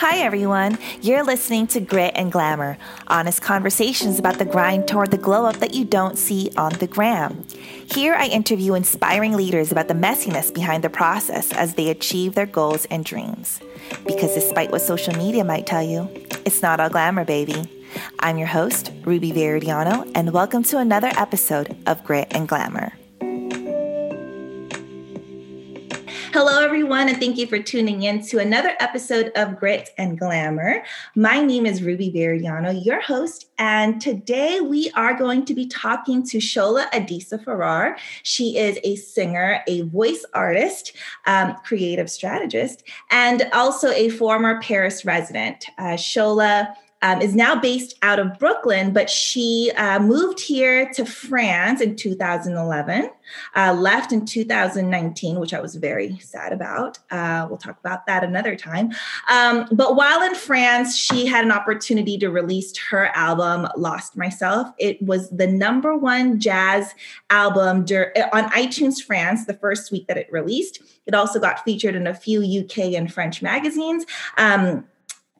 Hi, everyone. You're listening to Grit and Glamour, honest conversations about the grind toward the glow up that you don't see on the gram. Here, I interview inspiring leaders about the messiness behind the process as they achieve their goals and dreams. Because despite what social media might tell you, it's not all glamour, baby. I'm your host, Ruby Veridiano, and welcome to another episode of Grit and Glamour. Hello, everyone, and thank you for tuning in to another episode of Grit and Glamour. My name is Ruby Veridiano, your host, and today we are going to be talking to Shola Adisa Farrar. She is a singer, a voice artist, um, creative strategist, and also a former Paris resident. Uh, Shola um, is now based out of Brooklyn, but she uh, moved here to France in 2011, uh, left in 2019, which I was very sad about. Uh, we'll talk about that another time. Um, but while in France, she had an opportunity to release her album, Lost Myself. It was the number one jazz album dur- on iTunes France the first week that it released. It also got featured in a few UK and French magazines. Um,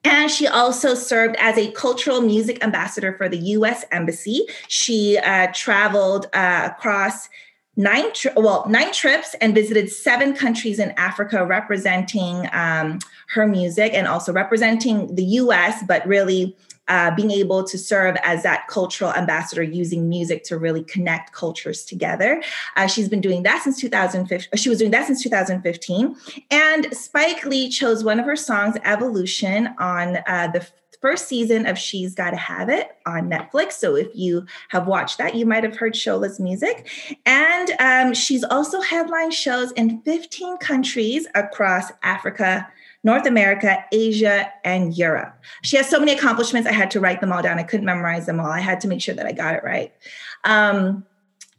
and she also served as a cultural music ambassador for the US Embassy. She uh, traveled uh, across nine tri- well nine trips and visited seven countries in africa representing um, her music and also representing the us but really uh, being able to serve as that cultural ambassador using music to really connect cultures together. Uh, she's been doing that since 2015. She was doing that since 2015. And Spike Lee chose one of her songs, Evolution, on uh, the first season of She's Gotta Have It on Netflix. So if you have watched that, you might have heard Shola's music. And um, she's also headlined shows in 15 countries across Africa, North America, Asia, and Europe. She has so many accomplishments. I had to write them all down. I couldn't memorize them all. I had to make sure that I got it right. Um,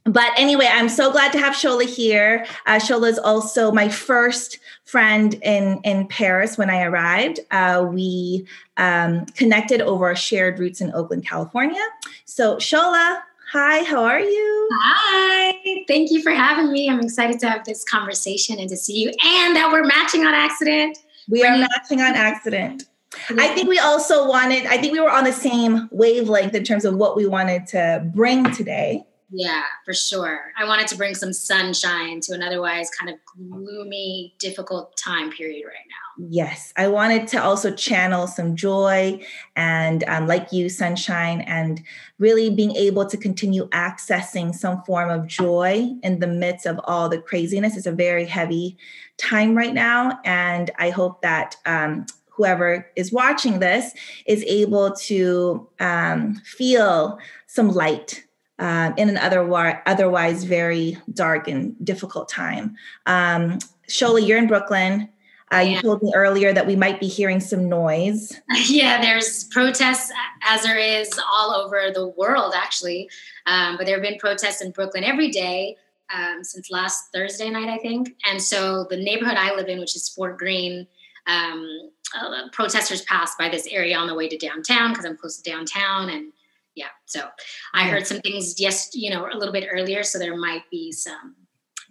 but anyway, I'm so glad to have Shola here. Uh, Shola is also my first friend in in Paris when I arrived. Uh, we um, connected over our shared roots in Oakland, California. So Shola, hi, how are you? Hi, thank you for having me. I'm excited to have this conversation and to see you, and that we're matching on accident. We are matching on accident. I think we also wanted, I think we were on the same wavelength in terms of what we wanted to bring today. Yeah, for sure. I wanted to bring some sunshine to an otherwise kind of gloomy, difficult time period right now. Yes, I wanted to also channel some joy and, um, like you, sunshine, and really being able to continue accessing some form of joy in the midst of all the craziness. It's a very heavy time right now. And I hope that um, whoever is watching this is able to um, feel some light um, in an otherwise, otherwise very dark and difficult time. Um, Shola, you're in Brooklyn. Uh, you told me earlier that we might be hearing some noise. Yeah, there's protests as there is all over the world, actually. Um, but there have been protests in Brooklyn every day um, since last Thursday night, I think. And so the neighborhood I live in, which is Fort Greene, um, uh, protesters passed by this area on the way to downtown because I'm close to downtown. And yeah, so I heard some things, yes, you know, a little bit earlier. So there might be some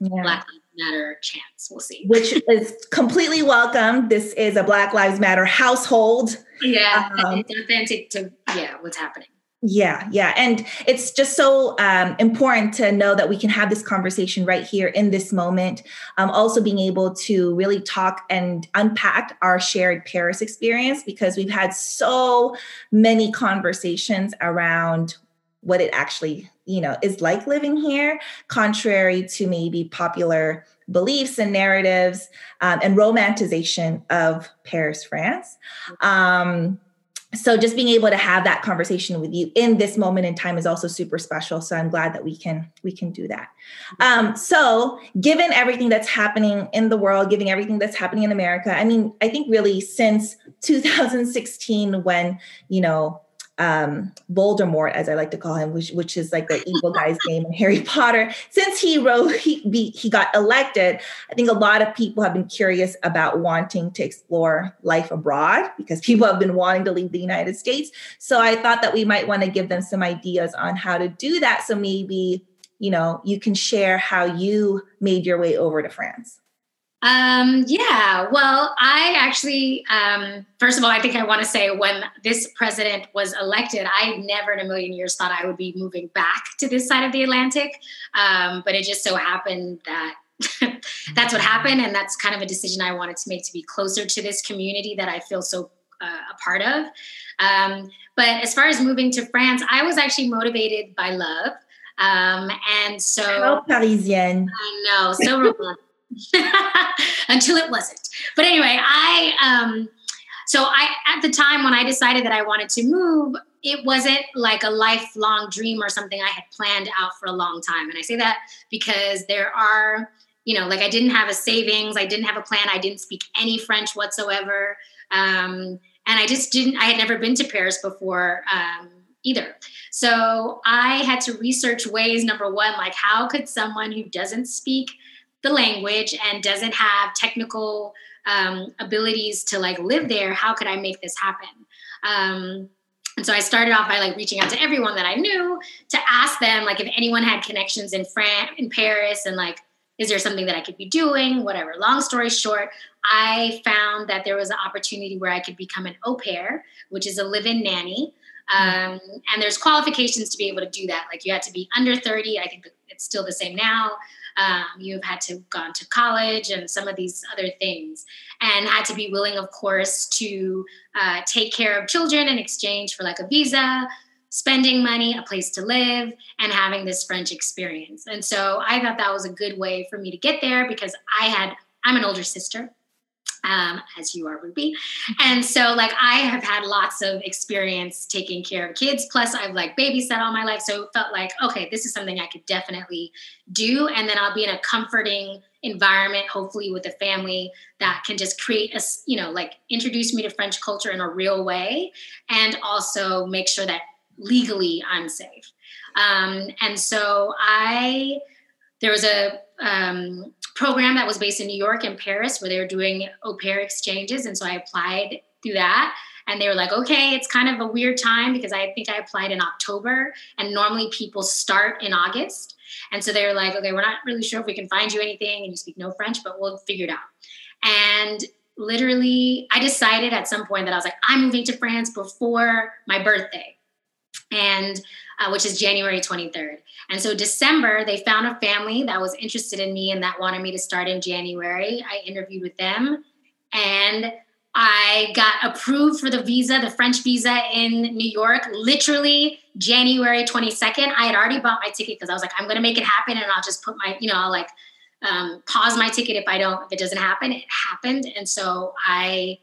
yeah. Black Lives Matter chance. We'll see. Which is completely welcome. This is a Black Lives Matter household. Yeah, um, it's authentic to yeah what's happening. Yeah, yeah. And it's just so um, important to know that we can have this conversation right here in this moment. Um, also, being able to really talk and unpack our shared Paris experience because we've had so many conversations around what it actually you know is like living here contrary to maybe popular beliefs and narratives um, and romanticization of paris france um, so just being able to have that conversation with you in this moment in time is also super special. So i'm glad that we can we can do that. Um, so given everything that's happening in the world given everything that's happening in america i mean i think really since 2016 when you know um, Voldemort, as I like to call him, which, which is like the evil guy's name in Harry Potter. Since he wrote, he, be, he got elected, I think a lot of people have been curious about wanting to explore life abroad because people have been wanting to leave the United States. So I thought that we might want to give them some ideas on how to do that. So maybe, you know, you can share how you made your way over to France. Um, yeah, well, I actually, um, first of all, I think I want to say when this president was elected, I never in a million years thought I would be moving back to this side of the Atlantic. Um, but it just so happened that that's what happened. And that's kind of a decision I wanted to make to be closer to this community that I feel so uh, a part of. Um, but as far as moving to France, I was actually motivated by love. Um, and so, How Parisienne. I know, so romantic. until it wasn't. But anyway, I um so I at the time when I decided that I wanted to move, it wasn't like a lifelong dream or something I had planned out for a long time. And I say that because there are, you know, like I didn't have a savings, I didn't have a plan, I didn't speak any French whatsoever. Um, and I just didn't, I had never been to Paris before um, either. So I had to research ways, number one, like how could someone who doesn't speak the language and doesn't have technical um, abilities to like live there, how could I make this happen? Um, and so I started off by like reaching out to everyone that I knew to ask them like if anyone had connections in France, in Paris, and like, is there something that I could be doing? Whatever. Long story short, I found that there was an opportunity where I could become an au pair, which is a live-in nanny. Um, and there's qualifications to be able to do that. Like you had to be under 30. I think it's still the same now. Um, you've had to gone to college and some of these other things, and had to be willing, of course, to uh, take care of children in exchange for like a visa, spending money, a place to live, and having this French experience. And so I thought that was a good way for me to get there because I had I'm an older sister um, as you are, Ruby. And so, like, I have had lots of experience taking care of kids. Plus, I've like babysat all my life. So it felt like, okay, this is something I could definitely do. And then I'll be in a comforting environment, hopefully with a family that can just create a, you know, like introduce me to French culture in a real way and also make sure that legally I'm safe. Um, and so I, there was a, um, program that was based in New York and Paris where they were doing au pair exchanges. And so I applied through that. And they were like, okay, it's kind of a weird time because I think I applied in October and normally people start in August. And so they were like, okay, we're not really sure if we can find you anything and you speak no French, but we'll figure it out. And literally, I decided at some point that I was like, I'm moving to France before my birthday. And uh, which is January 23rd. And so December, they found a family that was interested in me and that wanted me to start in January. I interviewed with them and I got approved for the visa, the French visa in New York, literally January 22nd. I had already bought my ticket because I was like, I'm going to make it happen and I'll just put my, you know, I'll like um, pause my ticket if I don't, if it doesn't happen. It happened. And so I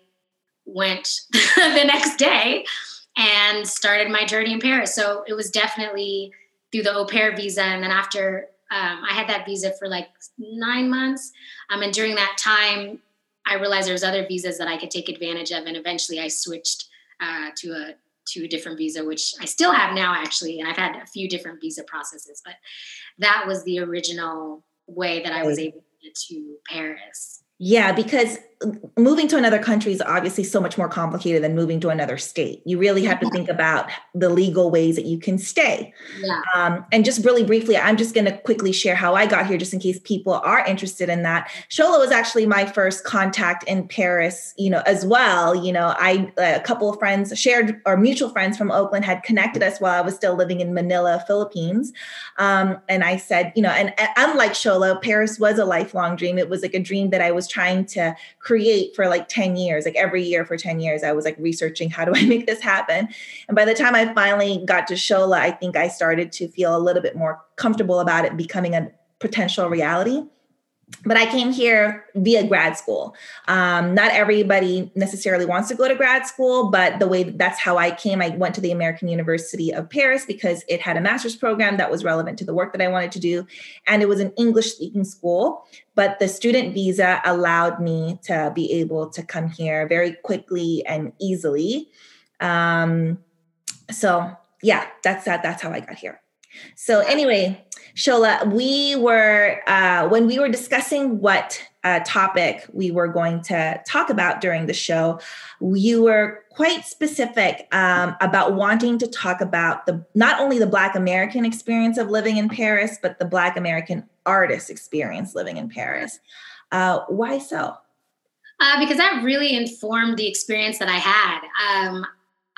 went the next day and started my journey in Paris. So it was definitely through the au pair visa. And then after um, I had that visa for like nine months. Um, and during that time, I realized there was other visas that I could take advantage of. And eventually I switched uh, to a to a different visa, which I still have now actually. And I've had a few different visa processes, but that was the original way that I was able to get to Paris. Yeah, because moving to another country is obviously so much more complicated than moving to another state. You really have to think about the legal ways that you can stay. Yeah. Um, and just really briefly, I'm just going to quickly share how I got here, just in case people are interested in that. Shola was actually my first contact in Paris, you know, as well. You know, I a couple of friends shared or mutual friends from Oakland had connected us while I was still living in Manila, Philippines. Um, and I said, you know, and, and unlike Shola, Paris was a lifelong dream. It was like a dream that I was trying to create create for like 10 years like every year for 10 years i was like researching how do i make this happen? And by the time i finally got to shola i think i started to feel a little bit more comfortable about it becoming a potential reality but I came here via grad school. Um, not everybody necessarily wants to go to grad school, but the way that's how I came. I went to the American University of Paris because it had a master's program that was relevant to the work that I wanted to do. And it was an English speaking school, but the student visa allowed me to be able to come here very quickly and easily. Um, so yeah, that's that. That's how I got here. So anyway, Shola, we were uh, when we were discussing what uh, topic we were going to talk about during the show. You were quite specific um, about wanting to talk about the not only the Black American experience of living in Paris, but the Black American artist experience living in Paris. Uh, why so? Uh, because that really informed the experience that I had. Um,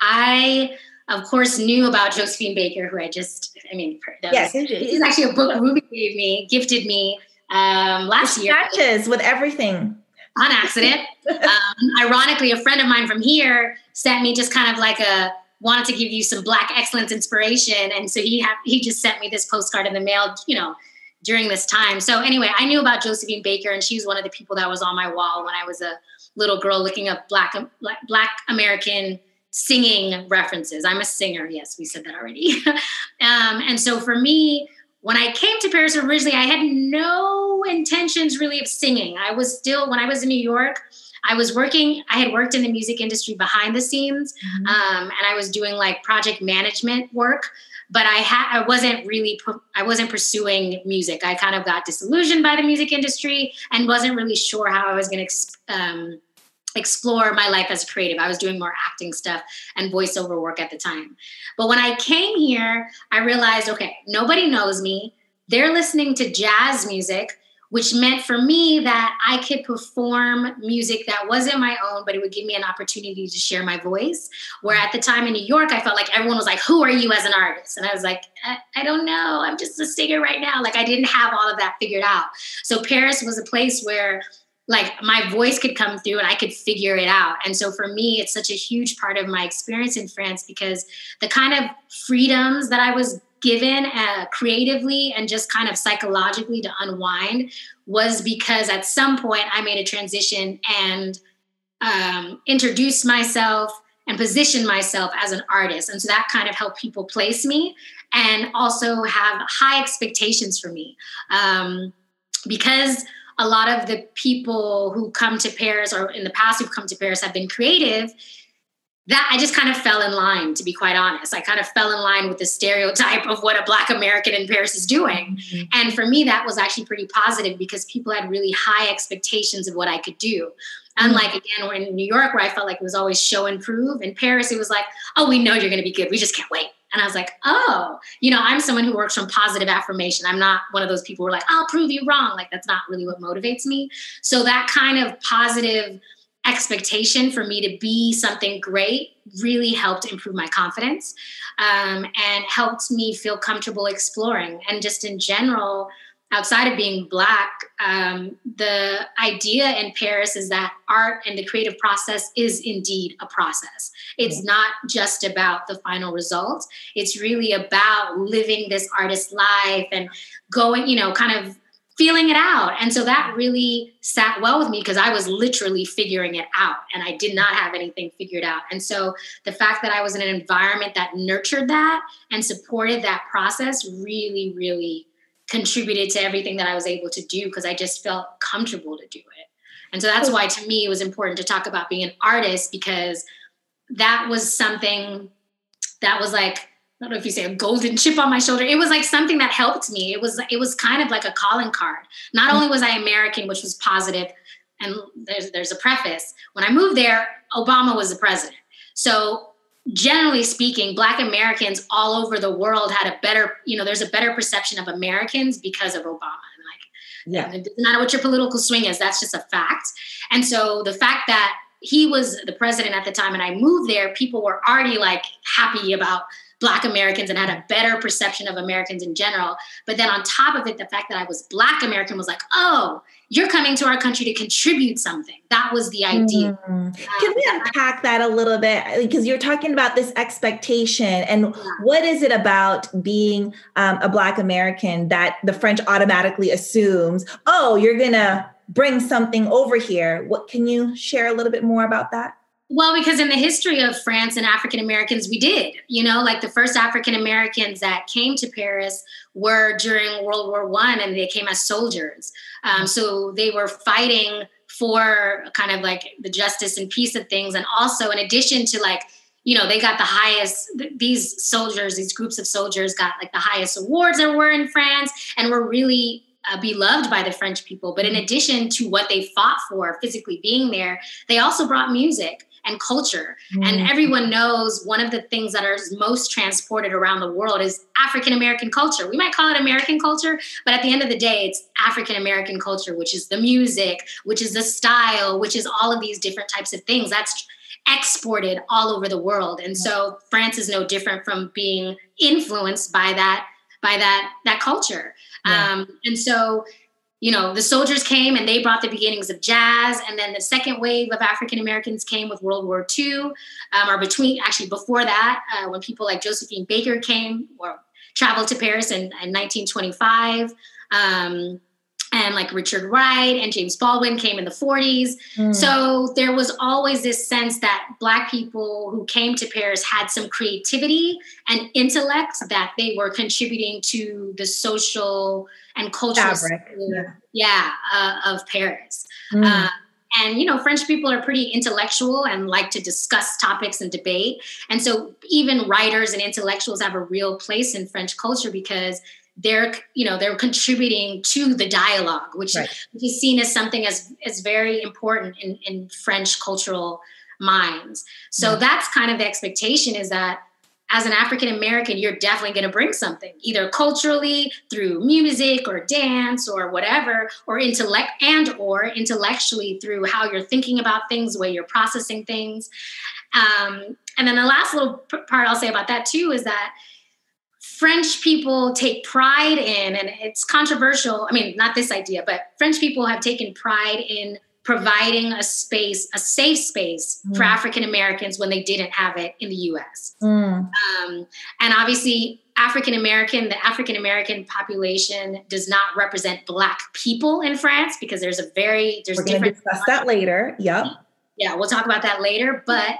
I, of course, knew about Josephine Baker, who I just, I mean, yes, this is actually a book Ruby gave me, gifted me um, last year. Matches with everything. On accident. um, ironically, a friend of mine from here sent me just kind of like a wanted to give you some Black excellence inspiration, and so he had he just sent me this postcard in the mail. You know, during this time. So anyway, I knew about Josephine Baker, and she was one of the people that was on my wall when I was a little girl looking up Black Black American singing references. I'm a singer. Yes, we said that already. um, and so for me, when I came to Paris originally, I had no intentions really of singing. I was still, when I was in New York, I was working, I had worked in the music industry behind the scenes, mm-hmm. um, and I was doing like project management work. But I had, I wasn't really, I wasn't pursuing music. I kind of got disillusioned by the music industry and wasn't really sure how I was going to um, explore my life as a creative. I was doing more acting stuff and voiceover work at the time. But when I came here, I realized okay, nobody knows me. They're listening to jazz music, which meant for me that I could perform music that wasn't my own, but it would give me an opportunity to share my voice. Where at the time in New York, I felt like everyone was like, Who are you as an artist? And I was like, I, I don't know. I'm just a singer right now. Like I didn't have all of that figured out. So Paris was a place where like my voice could come through and I could figure it out. And so for me, it's such a huge part of my experience in France because the kind of freedoms that I was given uh, creatively and just kind of psychologically to unwind was because at some point I made a transition and um, introduced myself and positioned myself as an artist. And so that kind of helped people place me and also have high expectations for me. Um, because a lot of the people who come to Paris or in the past who've come to Paris have been creative, that I just kind of fell in line, to be quite honest. I kind of fell in line with the stereotype of what a Black American in Paris is doing. Mm-hmm. And for me, that was actually pretty positive because people had really high expectations of what I could do. Mm-hmm. Unlike, again, we're in New York, where I felt like it was always show and prove. In Paris, it was like, oh, we know you're going to be good. We just can't wait. And I was like, oh, you know, I'm someone who works from positive affirmation. I'm not one of those people who are like, I'll prove you wrong. Like, that's not really what motivates me. So, that kind of positive expectation for me to be something great really helped improve my confidence um, and helped me feel comfortable exploring. And just in general, outside of being black um, the idea in paris is that art and the creative process is indeed a process. It's not just about the final result. It's really about living this artist life and going you know kind of feeling it out. And so that really sat well with me because i was literally figuring it out and i did not have anything figured out. And so the fact that i was in an environment that nurtured that and supported that process really really contributed to everything that I was able to do because I just felt comfortable to do it. And so that's why to me it was important to talk about being an artist because that was something that was like I don't know if you say a golden chip on my shoulder. It was like something that helped me. It was it was kind of like a calling card. Not only was I American, which was positive, and there's there's a preface. When I moved there, Obama was the president. So generally speaking, Black Americans all over the world had a better, you know, there's a better perception of Americans because of Obama. And like, yeah, it doesn't matter what your political swing is, that's just a fact. And so the fact that he was the president at the time and I moved there, people were already like happy about Black Americans and had a better perception of Americans in general. But then on top of it, the fact that I was Black American was like, oh, you're coming to our country to contribute something. That was the idea. Mm. Can we um, unpack that a little bit? Because you're talking about this expectation, and yeah. what is it about being um, a Black American that the French automatically assumes, oh, you're gonna bring something over here? What can you share a little bit more about that? Well, because in the history of France and African Americans, we did. You know, like the first African Americans that came to Paris were during World War One, and they came as soldiers. Um, so they were fighting for kind of like the justice and peace of things, and also in addition to like you know they got the highest these soldiers these groups of soldiers got like the highest awards there were in france and were really uh, beloved by the French people. But in addition to what they fought for, physically being there, they also brought music and culture. Mm. And everyone knows one of the things that are most transported around the world is African American culture. We might call it American culture, but at the end of the day, it's African American culture, which is the music, which is the style, which is all of these different types of things. That's exported all over the world. And so France is no different from being influenced by that by that that culture. Yeah. Um, and so you know, the soldiers came and they brought the beginnings of jazz. And then the second wave of African Americans came with World War II, um, or between, actually before that, uh, when people like Josephine Baker came or traveled to Paris in, in 1925. Um, and like Richard Wright and James Baldwin came in the 40s. Mm. So there was always this sense that Black people who came to Paris had some creativity and intellect that they were contributing to the social and cultural fabric, yeah, yeah uh, of Paris. Mm. Uh, and you know, French people are pretty intellectual and like to discuss topics and debate. And so even writers and intellectuals have a real place in French culture because they're you know they're contributing to the dialogue which, right. is seen as something as as very important in in french cultural minds so yeah. that's kind of the expectation is that as an african american you're definitely going to bring something either culturally through music or dance or whatever or intellect and or intellectually through how you're thinking about things the way you're processing things um, and then the last little part i'll say about that too is that French people take pride in, and it's controversial. I mean, not this idea, but French people have taken pride in providing a space, a safe space mm. for African Americans when they didn't have it in the US. Mm. Um, and obviously, African American, the African American population does not represent Black people in France because there's a very, there's We're different. discuss that later. Yep. Yeah, we'll talk about that later. But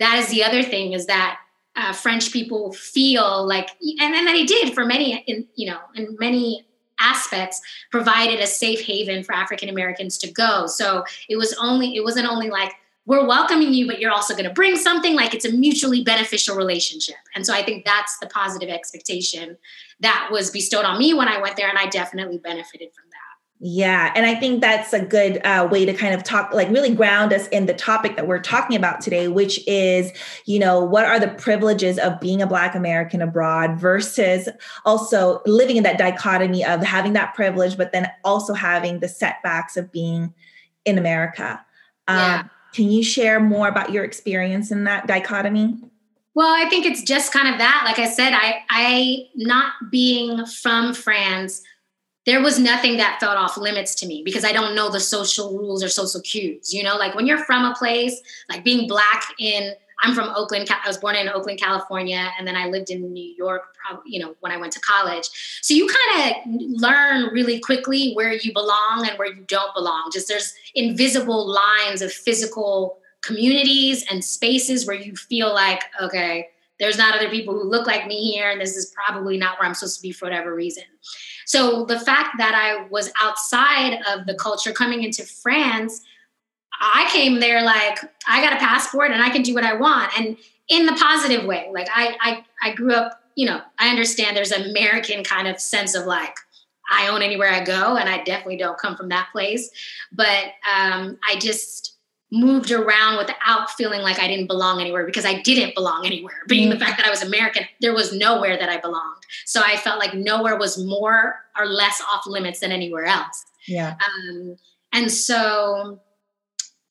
that is the other thing is that uh, French people feel like, and, and they did for many, in, you know, in many aspects, provided a safe haven for African Americans to go. So it was only, it wasn't only like, we're welcoming you, but you're also going to bring something like it's a mutually beneficial relationship. And so I think that's the positive expectation that was bestowed on me when I went there, and I definitely benefited from yeah. And I think that's a good uh, way to kind of talk, like really ground us in the topic that we're talking about today, which is, you know, what are the privileges of being a Black American abroad versus also living in that dichotomy of having that privilege, but then also having the setbacks of being in America. Um, yeah. Can you share more about your experience in that dichotomy? Well, I think it's just kind of that. Like I said, I, I not being from France there was nothing that felt off limits to me because I don't know the social rules or social cues. You know, like when you're from a place, like being black in, I'm from Oakland. I was born in Oakland, California, and then I lived in New York. You know, when I went to college, so you kind of learn really quickly where you belong and where you don't belong. Just there's invisible lines of physical communities and spaces where you feel like, okay, there's not other people who look like me here, and this is probably not where I'm supposed to be for whatever reason. So the fact that I was outside of the culture coming into France, I came there like I got a passport and I can do what I want and in the positive way. Like I I I grew up, you know, I understand there's an American kind of sense of like I own anywhere I go and I definitely don't come from that place, but um I just moved around without feeling like I didn't belong anywhere because I didn't belong anywhere. Being the fact that I was American, there was nowhere that I belonged. So I felt like nowhere was more or less off limits than anywhere else. Yeah. Um, and so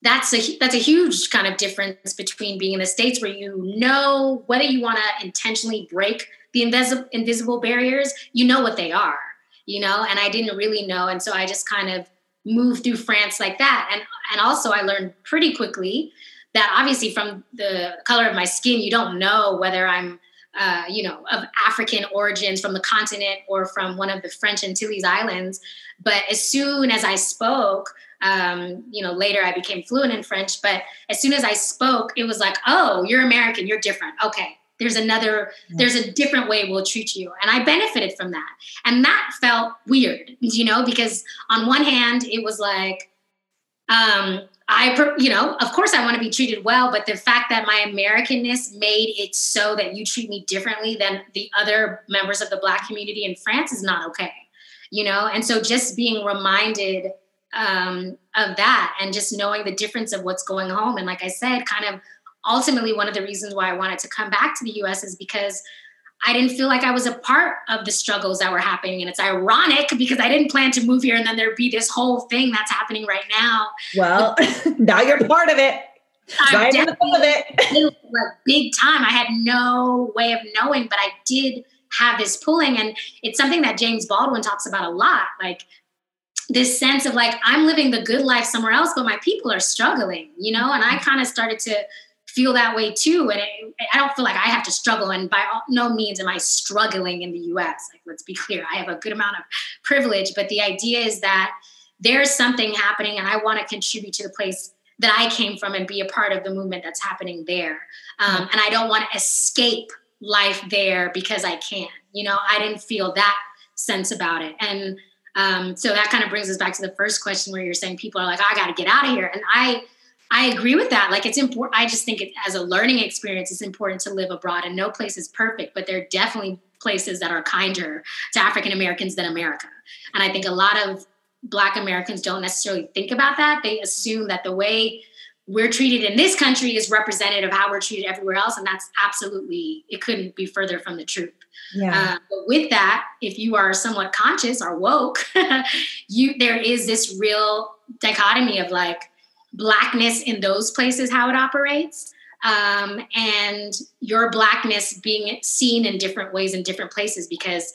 that's a that's a huge kind of difference between being in the states where you know whether you want to intentionally break the invisible invisible barriers, you know what they are, you know. And I didn't really know, and so I just kind of move through France like that. And and also I learned pretty quickly that obviously from the color of my skin, you don't know whether I'm uh, you know, of African origins from the continent or from one of the French Antilles Islands. But as soon as I spoke, um, you know, later I became fluent in French. But as soon as I spoke, it was like, oh, you're American, you're different. Okay, there's another there's a different way we'll treat you. And i benefited from that. And that felt weird you know because on one hand it was like um i you know of course i want to be treated well but the fact that my americanness made it so that you treat me differently than the other members of the black community in france is not okay you know? And so just being reminded um, of that and just knowing the difference of what's going home and like i said kind of ultimately one of the reasons why I wanted to come back to the US is because I didn't feel like I was a part of the struggles that were happening. And it's ironic because I didn't plan to move here and then there'd be this whole thing that's happening right now. Well, now you're part of it. I'm right of it. big time. I had no way of knowing, but I did have this pulling. And it's something that James Baldwin talks about a lot. Like this sense of like, I'm living the good life somewhere else, but my people are struggling, you know? And I mm-hmm. kind of started to feel that way too. And it, I don't feel like I have to struggle. And by no means am I struggling in the US. Like, let's be clear, I have a good amount of privilege. But the idea is that there's something happening and I want to contribute to the place that I came from and be a part of the movement that's happening there. Um, and I don't want to escape life there because I can. You know, I didn't feel that sense about it. And um, so that kind of brings us back to the first question where you're saying people are like, I got to get out of here. And I, I agree with that. Like it's important. I just think it, as a learning experience, it's important to live abroad and no place is perfect, but there are definitely places that are kinder to African Americans than America. And I think a lot of Black Americans don't necessarily think about that. They assume that the way we're treated in this country is representative of how we're treated everywhere else. And that's absolutely, it couldn't be further from the truth. Yeah. Uh, but with that, if you are somewhat conscious or woke, you there is this real dichotomy of like blackness in those places, how it operates, um, and your blackness being seen in different ways in different places because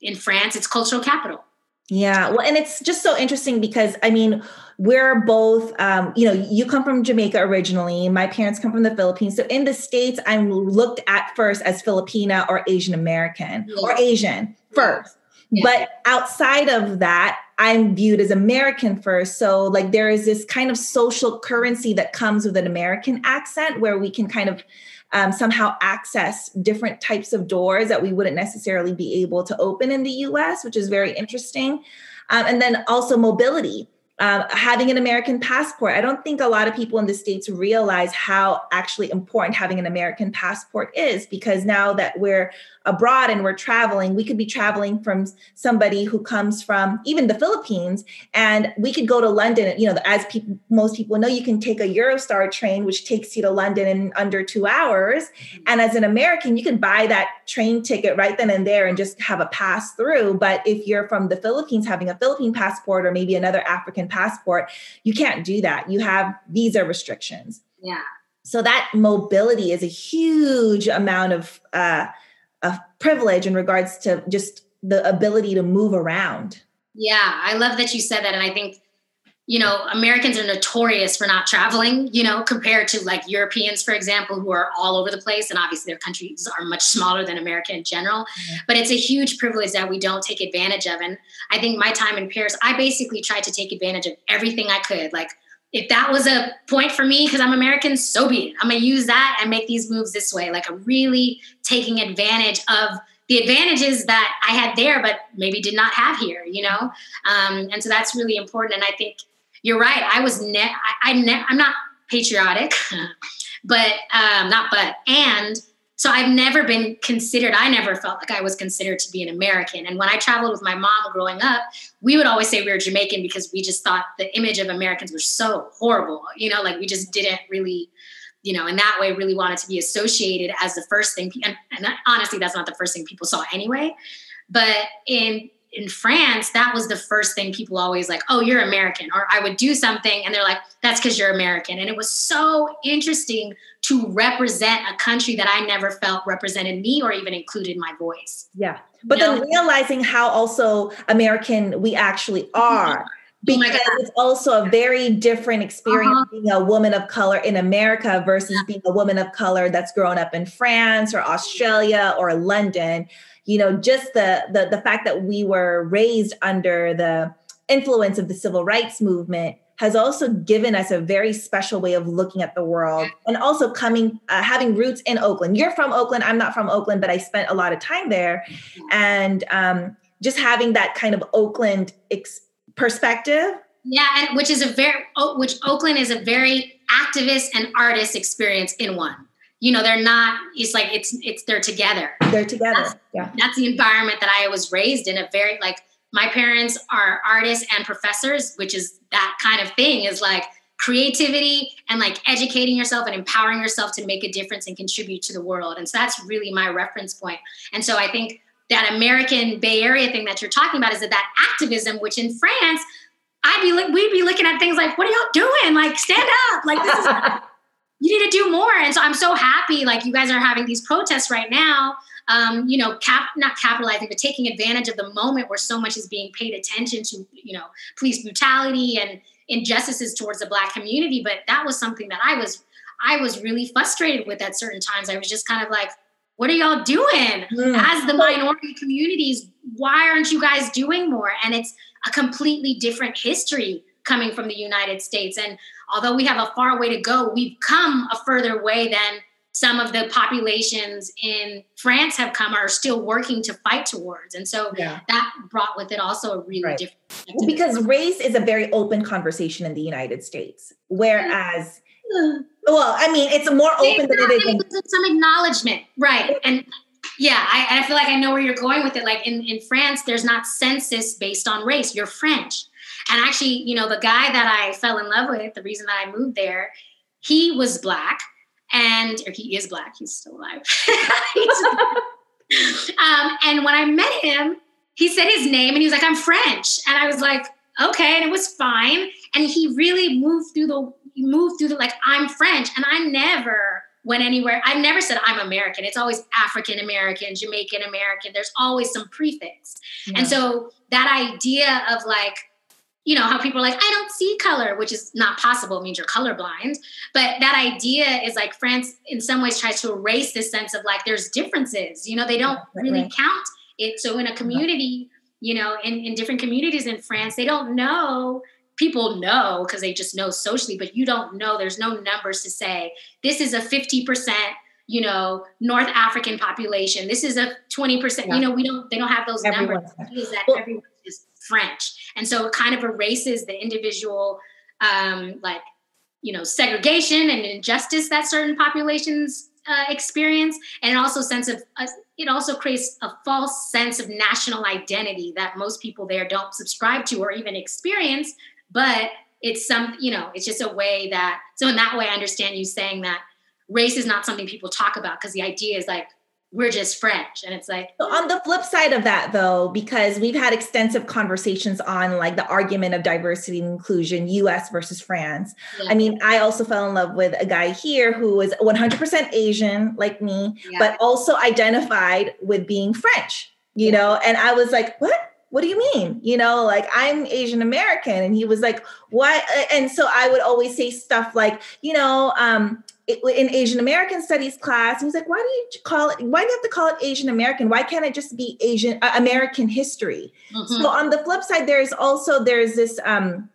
in France, it's cultural capital. Yeah. Well, and it's just so interesting because I mean, we're both, um, you know, you come from Jamaica originally. My parents come from the Philippines. So in the States, I'm looked at first as Filipina or Asian American yeah. or Asian first. Yeah. But outside of that, I'm viewed as American first. So, like, there is this kind of social currency that comes with an American accent where we can kind of um, somehow access different types of doors that we wouldn't necessarily be able to open in the US, which is very interesting. Um, and then also mobility um, having an American passport. I don't think a lot of people in the States realize how actually important having an American passport is because now that we're abroad and we're traveling, we could be traveling from somebody who comes from even the Philippines and we could go to London. You know, as people, most people know, you can take a Eurostar train, which takes you to London in under two hours. And as an American, you can buy that train ticket right then and there and just have a pass through. But if you're from the Philippines, having a Philippine passport or maybe another African passport, you can't do that. You have visa restrictions. Yeah. So that mobility is a huge amount of uh, of privilege in regards to just the ability to move around. Yeah, I love that you said that, and I think you know, Americans are notorious for not traveling, you know, compared to like Europeans, for example, who are all over the place. And obviously their countries are much smaller than America in general. Mm-hmm. But it's a huge privilege that we don't take advantage of. And I think my time in Paris, I basically tried to take advantage of everything I could. Like, if that was a point for me because I'm American, so be it. I'm gonna use that and make these moves this way. Like, I'm really taking advantage of the advantages that I had there, but maybe did not have here, you know? Um, and so that's really important. And I think you're right. I was ne- I, I ne- I'm not patriotic, but um, not but and so I've never been considered. I never felt like I was considered to be an American. And when I traveled with my mom growing up, we would always say we were Jamaican because we just thought the image of Americans was so horrible. You know, like we just didn't really you know, in that way, really wanted to be associated as the first thing. And, and honestly, that's not the first thing people saw anyway. But in in France, that was the first thing people always like, oh, you're American. Or I would do something and they're like, that's because you're American. And it was so interesting to represent a country that I never felt represented me or even included my voice. Yeah. But you then know? realizing how also American we actually are. Oh because oh it's also a very different experience uh-huh. being a woman of color in America versus being a woman of color that's grown up in France or Australia or London you know just the the the fact that we were raised under the influence of the civil rights movement has also given us a very special way of looking at the world and also coming uh, having roots in oakland. You're from oakland i'm not from oakland but i spent a lot of time there. And um, just having that kind of oakland ex- perspective. Yeah and which is a very which oakland is a very activist and artist experience in one you know they're not it's like it's it's they're together they're together that's, yeah that's the environment that i was raised in a very like my parents are artists and professors which is that kind of thing is like creativity and like educating yourself and empowering yourself to make a difference and contribute to the world. And so that's really my reference point. And so I think that American Bay Area thing that you're talking about is that that activism, which in France, I'd be like, we'd be looking at things like, what are y'all doing? Like, stand up. Like, this is, you need to do more. And so I'm so happy, like, you guys are having these protests right now. Um, you know, cap not capitalizing, but taking advantage of the moment where so much is being paid attention to, you know, police brutality and injustices towards the black community. But that was something that I was, I was really frustrated with at certain times. I was just kind of like, what are y'all doing mm. as the minority communities? Why aren't you guys doing more? And it's a completely different history coming from the United States. And although we have a far way to go, we've come a further way than some of the populations in France have come are still working to fight towards. And so yeah. that brought with it also a really right. different well, because race is a very open conversation in the United States. Whereas well, I mean, it's more open than it is. In- some acknowledgement, right? And yeah, I, I feel like I know where you're going with it. Like in, in France, there's not census based on race. You're French. And actually, you know, the guy that I fell in love with, the reason that I moved there, he was black and or he is black, he's still alive. um, and when I met him, he said his name and he was like, I'm French. And I was like, okay, and it was fine. And he really moved through the moved through the like, I'm French. And I never went anywhere. I never said I'm American. It's always African American, Jamaican American. There's always some prefix. Yeah. And so that idea of like, you know, how people are like, I don't see color, which is not possible, it means you're colorblind. But that idea is like France, in some ways, tries to erase this sense of like there's differences. You know, they don't right, really right. count it. So in a community, you know, in, in different communities in France, they don't know people know because they just know socially, but you don't know. There's no numbers to say this is a 50%, you know, North African population. This is a 20%. Yeah. You know, we don't. They don't have those numbers. Is that well, everyone French, and so it kind of erases the individual, um, like you know, segregation and injustice that certain populations uh, experience, and it also sense of uh, it also creates a false sense of national identity that most people there don't subscribe to or even experience. But it's some you know it's just a way that so in that way i understand you saying that race is not something people talk about because the idea is like we're just French. And it's like on the flip side of that though, because we've had extensive conversations on like the argument of diversity and inclusion, US versus France. Yeah. I mean, I also fell in love with a guy here who was 100% Asian like me, yeah. but also identified with being French, you yeah. know? And I was like, what? what do you mean? You know, like I'm Asian American. And he was like, what? And so I would always say stuff like, you know, um, in Asian American studies class, he was like, why do you call it, why do you have to call it Asian American? Why can't it just be Asian uh, American history? Mm-hmm. So on the flip side, there's also, there's this, um,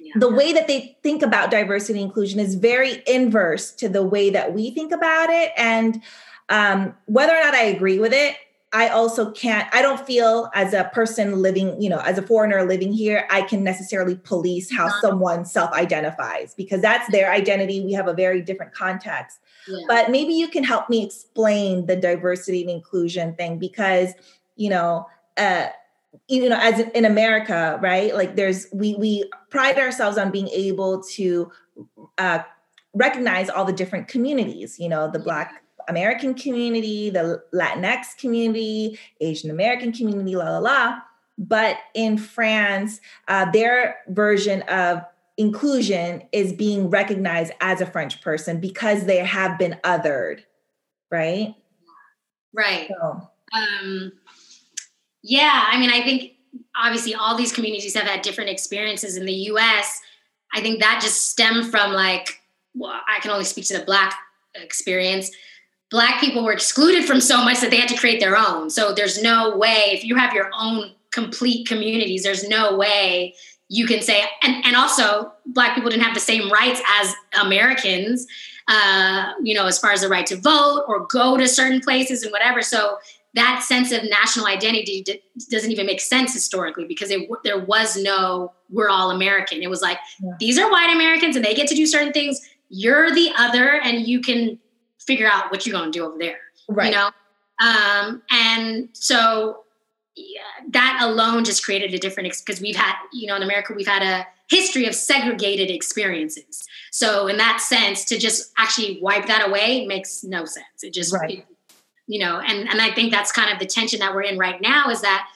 yeah. the way that they think about diversity and inclusion is very inverse to the way that we think about it. And um, whether or not I agree with it, I also can't, I don't feel as a person living, you know, as a foreigner living here, I can necessarily police how someone self identifies because that's their identity. We have a very different context. Yeah. But maybe you can help me explain the diversity and inclusion thing because, you know, uh, you know, as in America, right? Like there's, we, we pride ourselves on being able to uh, recognize all the different communities, you know, the Black American community, the Latinx community, Asian American community, la la la. But in France, uh, their version of inclusion is being recognized as a French person because they have been othered, right? Right. So. Um, yeah, I mean, I think obviously all these communities have had different experiences in the US. I think that just stemmed from like, well, I can only speak to the Black experience black people were excluded from so much that they had to create their own. So there's no way if you have your own complete communities, there's no way you can say and, and also black people didn't have the same rights as Americans, uh, you know, as far as the right to vote or go to certain places and whatever. So that sense of national identity d- doesn't even make sense historically because it, there was no we're all American. It was like yeah. these are white Americans and they get to do certain things. You're the other, and you can figure out what you're going to do over there. Right. You know? Um, and so, that alone just created a different because we've had you know in america we've had a history of segregated experiences so in that sense to just actually wipe that away makes no sense it just right. you know and and i think that's kind of the tension that we're in right now is that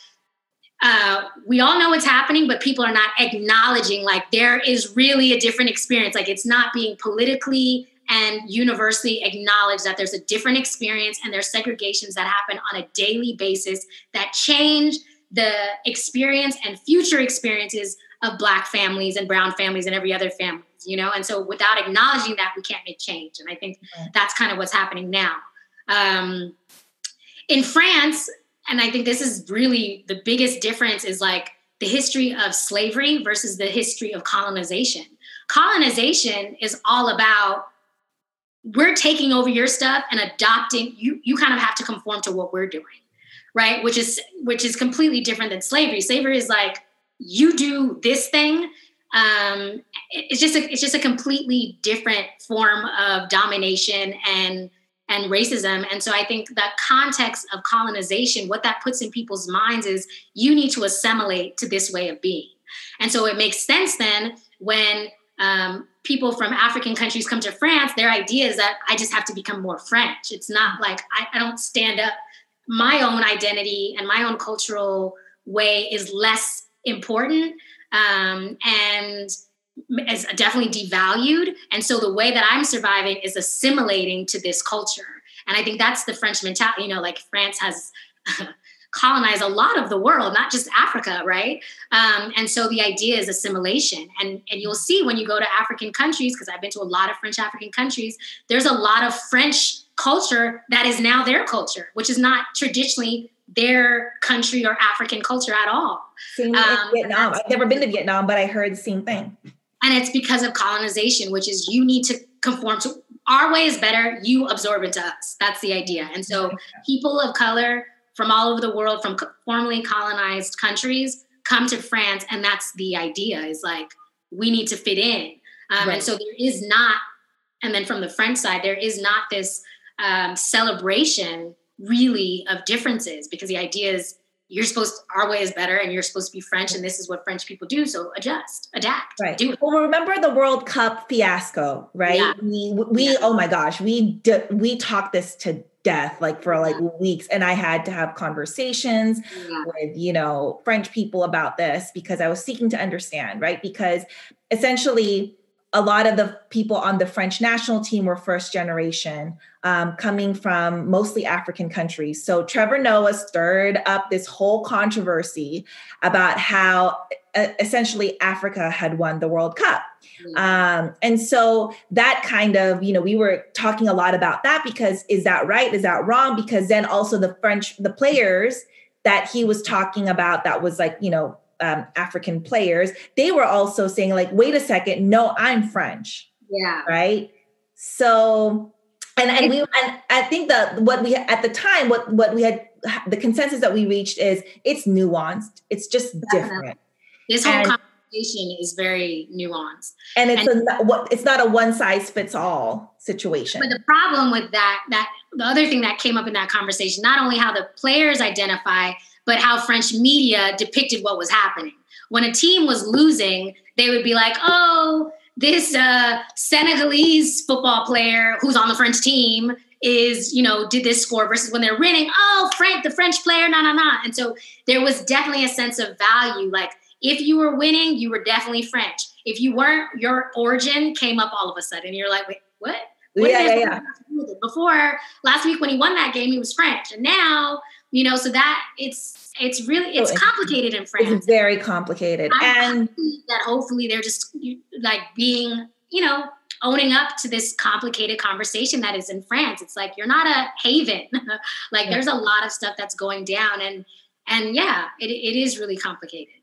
uh, we all know what's happening, but people are not acknowledging like there is really a different experience. Like it's not being politically and universally acknowledge that there's a different experience and there's segregations that happen on a daily basis that change the experience and future experiences of black families and brown families and every other family you know? And so without acknowledging that we can't make change. And i think that's kind of what's happening now. Um, in france and I think this is really the biggest difference is like the history of slavery versus the history of colonization. Colonization is all about we're taking over your stuff and adopting you you kind of have to conform to what we're doing right which is which is completely different than slavery slavery is like you do this thing um, it's just a, it's just a completely different form of domination and and racism. And so I think that context of colonization, what that puts in people's minds is you need to assimilate to this way of being. And so it makes sense then when um, people from African countries come to France, their idea is that I just have to become more French. It's not like I, I don't stand up. My own identity and my own cultural way is less important. Um, and is definitely devalued. And so the way that I'm surviving is assimilating to this culture. And I think that's the French mentality. You know, like France has colonized a lot of the world, not just Africa, right? Um, and so the idea is assimilation. And, and you'll see when you go to African countries, because I've been to a lot of French African countries, there's a lot of French culture that is now their culture, which is not traditionally their country or African culture at all. Same um, Vietnam. I've never been to Vietnam, but I heard the same thing. And it's because of colonization, which is you need to conform to our way is better, you absorb into us. That's the idea. And so people of color from all over the world, from formerly colonized countries, come to France, and that's the idea is like we need to fit in. Um, right. And so there is not, and then from the French side, there is not this um, celebration really of differences because the idea is you're supposed to, our way is better and you're supposed to be French and this is what French people do. So adjust, adapt, right. do it. Well, remember the World Cup fiasco, right? Yeah. We, we, yeah. oh my gosh, we, d- we talked this to death like for like weeks and i had to have conversations yeah. with you know french people about this because i was seeking to understand right because essentially a lot of the people on the French national team were first generation, um, coming from mostly African countries. So Trevor Noah stirred up this whole controversy about how uh, essentially Africa had won the World Cup. Mm-hmm. Um, and so that kind of, you know, we were talking a lot about that because is that right? Is that wrong? Because then also the French, the players that he was talking about that was like, you know, um, African players, they were also saying, like, wait a second, no, I'm French. Yeah. Right. So, and and we and I think that what we at the time, what what we had the consensus that we reached is it's nuanced. It's just different. This whole and, is very nuanced, and it's and, a what it's not a one size fits all situation. But the problem with that that the other thing that came up in that conversation, not only how the players identify but how French media depicted what was happening. When a team was losing, they would be like, oh, this uh, Senegalese football player who's on the French team is, you know, did this score versus when they're winning, oh, Frank, the French player, nah, nah, nah. And so there was definitely a sense of value. Like if you were winning, you were definitely French. If you weren't, your origin came up all of a sudden. You're like, wait, what? what yeah, yeah, yeah. Before last week when he won that game, he was French. And now you know so that it's it's really it's complicated in france it's very complicated I and that hopefully they're just like being you know owning up to this complicated conversation that is in france it's like you're not a haven like yeah. there's a lot of stuff that's going down and and yeah it, it is really complicated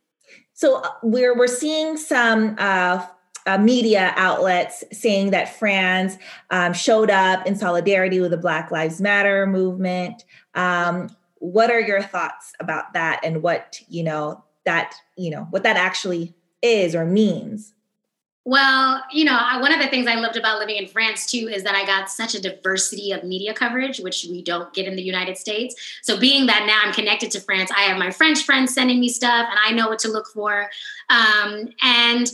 so uh, we're we're seeing some uh, uh, media outlets saying that France um, showed up in solidarity with the Black Lives Matter movement. Um, what are your thoughts about that and what you know that you know what that actually is or means Well, you know, one of the things I loved about living in France too is that I got such a diversity of media coverage, which we don't get in the United States. So, being that now I'm connected to France, I have my French friends sending me stuff and I know what to look for. Um, and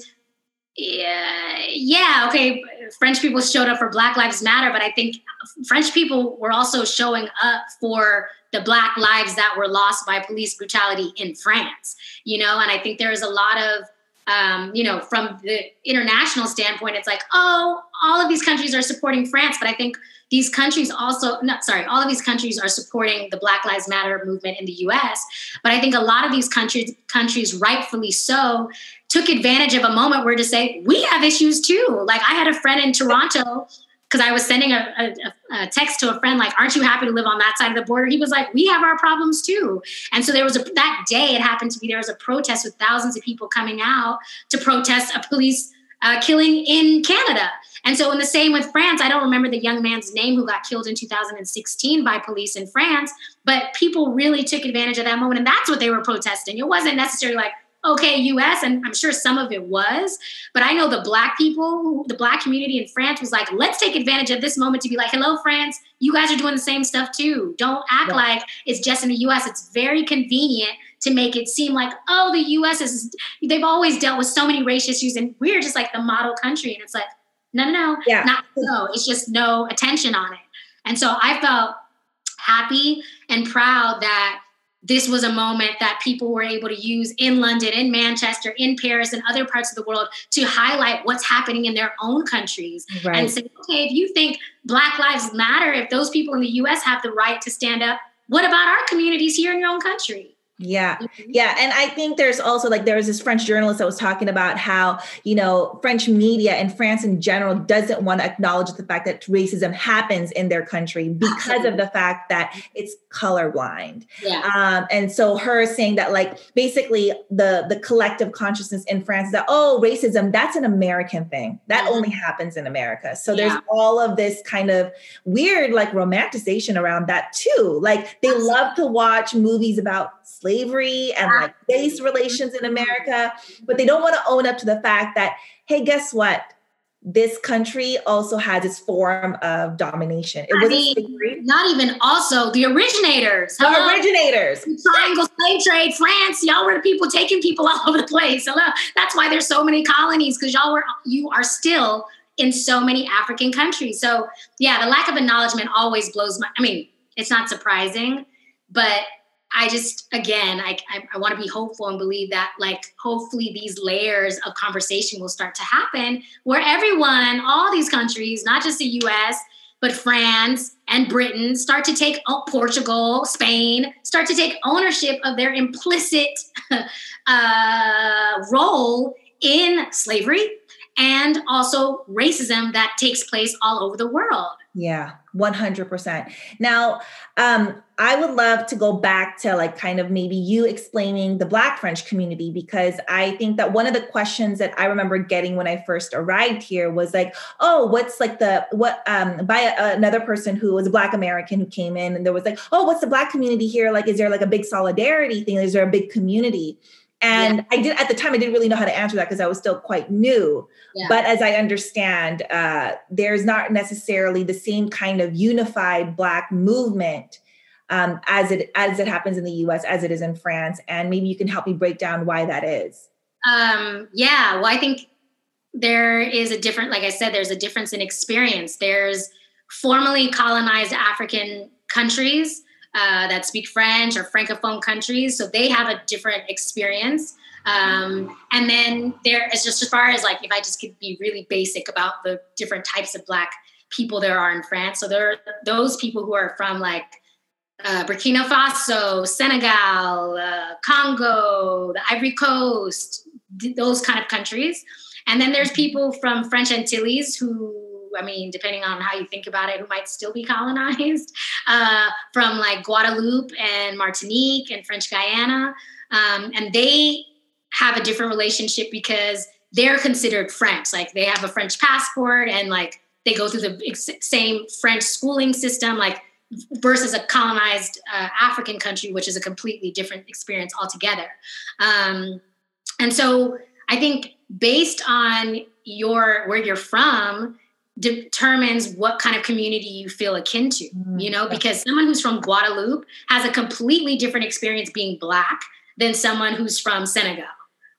yeah, yeah, okay, French people showed up for Black Lives Matter, but I think French people were also showing up for the Black lives that were lost by police brutality in France, you know, and I think there is a lot of um, you know, from the international standpoint, it's like, oh, all of these countries are supporting France, but I think these countries also, not sorry, all of these countries are supporting the Black Lives Matter movement in the U.S. But I think a lot of these countries, countries, rightfully so, took advantage of a moment where to say we have issues too. Like I had a friend in Toronto because I was sending a, a, a, text to a friend like, "Aren't you happy to live on that side of the border?" He was like, "We have our problems too." And so there was a that day. It happened to be there was a protest with thousands of people coming out to protest a police uh, killing in Canada. And so, in the same with France, I don't remember the young man's name who got killed in 2016 by police in France, but people really took advantage of that moment, and that's what they were protesting. It wasn't necessarily like okay, US, and I'm sure some of it was, but I know the black people, the black community in France was like, let's take advantage of this moment to be like, hello, France, you guys are doing the same stuff too. Don't act yeah. like it's just in the US. It's very convenient to make it seem like, oh, the US is, they've always dealt with so many race issues and we're just like the model country. And it's like, no, no, no, yeah. not so. It's just no attention on it. And so I felt happy and proud that this was a moment that people were able to use in London, in Manchester, in Paris, and other parts of the world to highlight what's happening in their own countries right. and say, okay, if you think Black Lives Matter, if those people in the US have the right to stand up, what about our communities here in your own country? Yeah. Mm-hmm. Yeah. And I think there's also like there was this French journalist that was talking about how, you know, French media and France in general doesn't want to acknowledge the fact that racism happens in their country because of the fact that it's colorblind. Yeah. Um, and so her saying that like basically the the collective consciousness in France is that, oh, racism, that's an American thing. That mm-hmm. only happens in America. So yeah. there's all of this kind of weird like romanticization around that too. Like they love to watch movies about slavery and like ah. race relations in mm-hmm. America, but they don't want to own up to the fact that, hey, guess what? This country also has its form of domination. It was mean, not even also the originators. The Hello? originators. triangle slave trade, France. Y'all were the people taking people all over the place. Hello. That's why there's so many colonies because y'all were you are still in so many African countries. So yeah, the lack of acknowledgement always blows my. I mean, it's not surprising, but I just, again, I, I, I want to be hopeful and believe that, like, hopefully these layers of conversation will start to happen where everyone, all these countries, not just the US, but France and Britain start to take oh, Portugal, Spain, start to take ownership of their implicit uh, role in slavery and also racism that takes place all over the world. Yeah, 100%. Now, um, I would love to go back to like kind of maybe you explaining the Black French community because I think that one of the questions that I remember getting when I first arrived here was like, oh, what's like the, what, um, by a, another person who was a Black American who came in and there was like, oh, what's the Black community here? Like, is there like a big solidarity thing? Is there a big community? And yeah. I did at the time, I didn't really know how to answer that because I was still quite new. Yeah. But as I understand, uh, there's not necessarily the same kind of unified Black movement um, as it as it happens in the U.S. as it is in France. And maybe you can help me break down why that is. Um, yeah, well, I think there is a different, like I said, there's a difference in experience. There's formerly colonized African countries uh, that speak French or Francophone countries. So they have a different experience. Um, and then there is just as far as like, if I just could be really basic about the different types of Black people there are in France. So there are those people who are from like uh, Burkina Faso, Senegal, uh, Congo, the Ivory Coast, those kind of countries. And then there's people from French Antilles who I mean, depending on how you think about it, who might still be colonized uh, from like Guadeloupe and Martinique and French Guiana. Um, and they have a different relationship because they're considered French. Like they have a French passport and like they go through the same French schooling system, like versus a colonized uh, African country, which is a completely different experience altogether. Um, and so I think based on your where you're from determines what kind of community you feel akin to mm-hmm. you know because someone who's from guadeloupe has a completely different experience being black than someone who's from senegal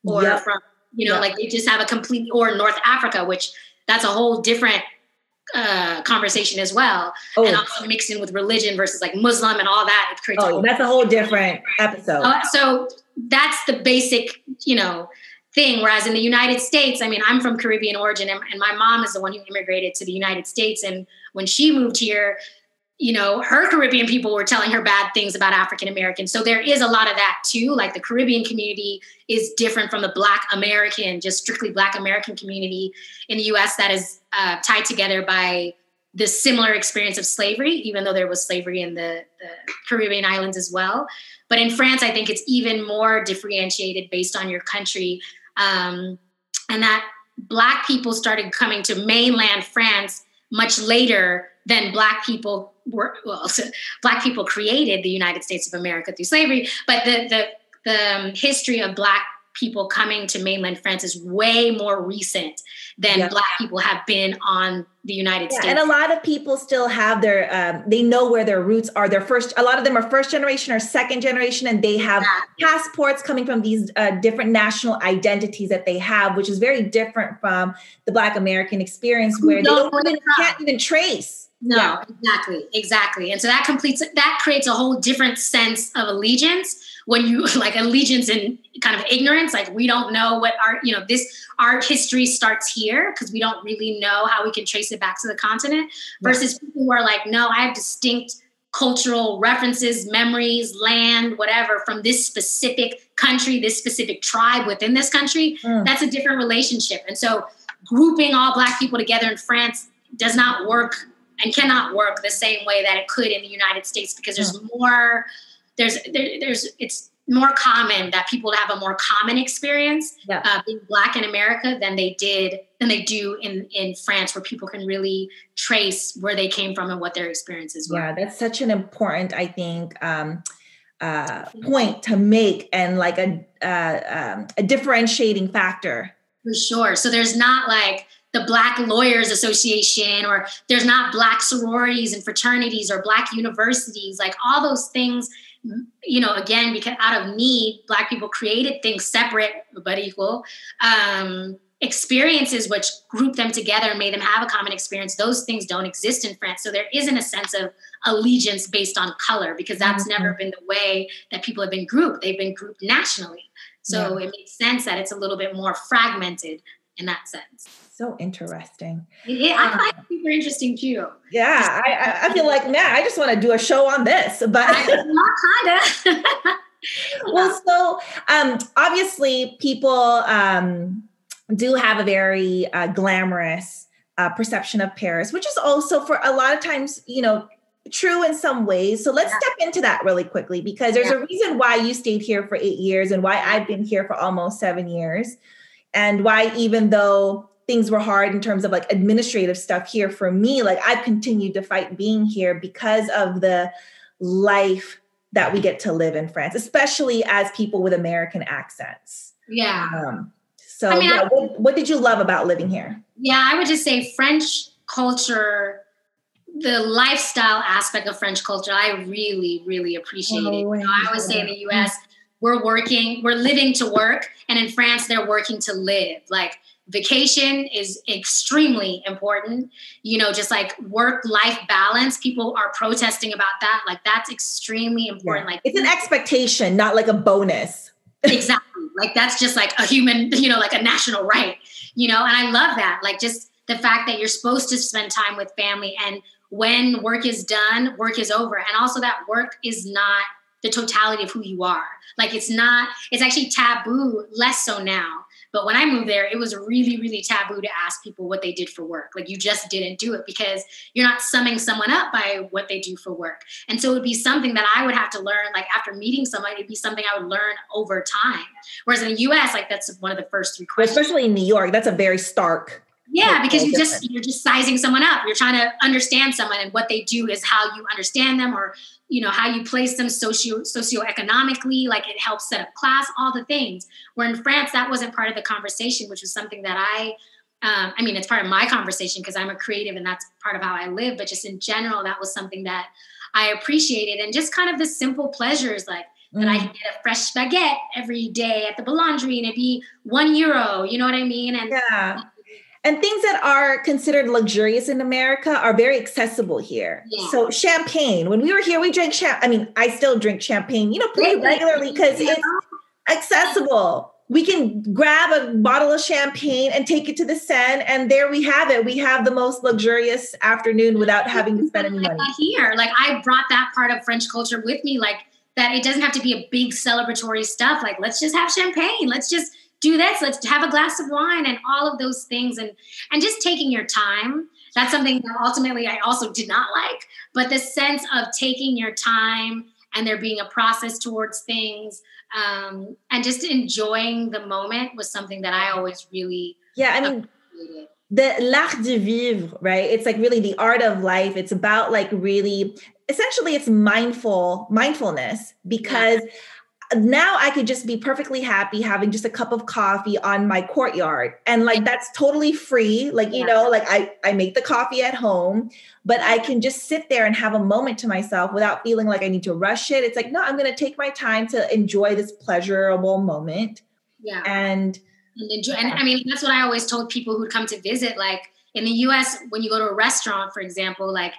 or yep. from you know yep. like they just have a complete or north africa which that's a whole different uh, conversation as well, oh. and also mixed in with religion versus like Muslim and all that. It creates. Oh, that's a whole different episode. Uh, so that's the basic, you know, thing. Whereas in the United States, I mean, I'm from Caribbean origin, and, and my mom is the one who immigrated to the United States, and when she moved here, you know, her Caribbean people were telling her bad things about African Americans. So there is a lot of that too. Like the Caribbean community is different from the Black American, just strictly Black American community in the US that is uh, tied together by the similar experience of slavery, even though there was slavery in the, the Caribbean islands as well. But in France, I think it's even more differentiated based on your country. Um, and that Black people started coming to mainland France much later than Black people were. Well, Black people created the United States of America through slavery, but the the the um, history of Black people coming to mainland France is way more recent than yeah. black people have been on the United yeah, States. And a lot of people still have their, um, they know where their roots are. Their first, a lot of them are first generation or second generation, and they have yeah. passports coming from these uh, different national identities that they have, which is very different from the Black American experience where they don't even, can't even trace no, yeah. exactly, exactly. And so that completes that creates a whole different sense of allegiance when you like allegiance and kind of ignorance, like we don't know what our, you know, this art history starts here because we don't really know how we can trace it back to the continent versus people who are like, no, I have distinct cultural references, memories, land, whatever from this specific country, this specific tribe within this country. Mm. That's a different relationship. And so grouping all black people together in France does not work and cannot work the same way that it could in the United States because there's mm. more there's there, there's it's more common that people have a more common experience yeah. uh, being black in America than they did than they do in in France, where people can really trace where they came from and what their experiences were. Yeah, that's such an important, I think, um, uh, point to make, and like a uh, um, a differentiating factor. For sure. So there's not like the Black Lawyers Association, or there's not Black sororities and fraternities or Black universities, like all those things. You know, again, because out of need, Black people created things separate but equal. Um, experiences which group them together and made them have a common experience those things don't exist in france so there isn't a sense of allegiance based on color because that's mm-hmm. never been the way that people have been grouped they've been grouped nationally so yeah. it makes sense that it's a little bit more fragmented in that sense so interesting. Yeah, I find it super interesting too. Yeah, I, I feel like, man, I just want to do a show on this, but not kind of. well, so um, obviously, people um, do have a very uh, glamorous uh, perception of Paris, which is also for a lot of times, you know, true in some ways. So let's yeah. step into that really quickly because there's yeah. a reason why you stayed here for eight years and why I've been here for almost seven years. And why, even though things were hard in terms of like administrative stuff here for me. Like i've continued to fight being here because of the life that we get to live in france especially as people with american accents. Yeah. Um, so I mean, yeah, I, what, what did you love about living here? Yeah i would just say french culture the lifestyle aspect of french culture i really really appreciate oh, it you know, i always say in the us we're working we're living to work and in france they're working to live. Like vacation is extremely important. You know just like work life balance people are protesting about that. Like that's extremely important yeah. like it's an expectation not like a bonus. Exactly. Like that's just like a human you know like a national right you know? And i love that. Like just the fact that you're supposed to spend time with family and when work is done work is over. And also that work is not the totality of who you are. Like it's not it's actually taboo less so now but when I moved there, it was really, really taboo to ask people what they did for work. Like you just didn't do it because you're not summing someone up by what they do for work. And so it would be something that I would have to learn, like after meeting someone, it'd be something I would learn over time. Whereas in the US, like that's one of the first three questions. Especially in New York, that's a very stark Yeah, because you just you're just sizing someone up. You're trying to understand someone and what they do is how you understand them or you know how you place them socio socioeconomically like it helps set up class all the things where in france that wasn't part of the conversation which was something that i um, i mean it's part of my conversation because i'm a creative and that's part of how i live but just in general that was something that i appreciated and just kind of the simple pleasures like mm. that i mm. can get a fresh baguette every day at the boulangerie and it'd be one euro you know what i mean and yeah and things that are considered luxurious in America are very accessible here. Yeah. So champagne, when we were here, we drank champagne. I mean, I still drink champagne, you know, pretty regularly because it's accessible. We can grab a bottle of champagne and take it to the Seine, and there we have it. We have the most luxurious afternoon without having to spend any money. Here, like I brought that part of French culture with me, like that it doesn't have to be a big celebratory stuff. Like let's just have champagne. Let's just do this let's have a glass of wine and all of those things. And and just taking your time that's something that ultimately i also did not like but the sense of taking your time and there being a process towards things um, and just enjoying the moment was something that i always really yeah i mean the l'art de vivre right? It's like really the art of life. It's about like really essentially it's mindful mindfulness because yeah now I could just be perfectly happy having just a cup of coffee on my courtyard. And like that's totally free. Like, you yeah. know, like I, I make the coffee at home, but I can just sit there and have a moment to myself without feeling like I need to rush it. It's like, no, I'm gonna take my time to enjoy this pleasurable moment. Yeah. And and enjoy and I mean that's what I always told people who'd come to visit. Like in the US, when you go to a restaurant, for example, like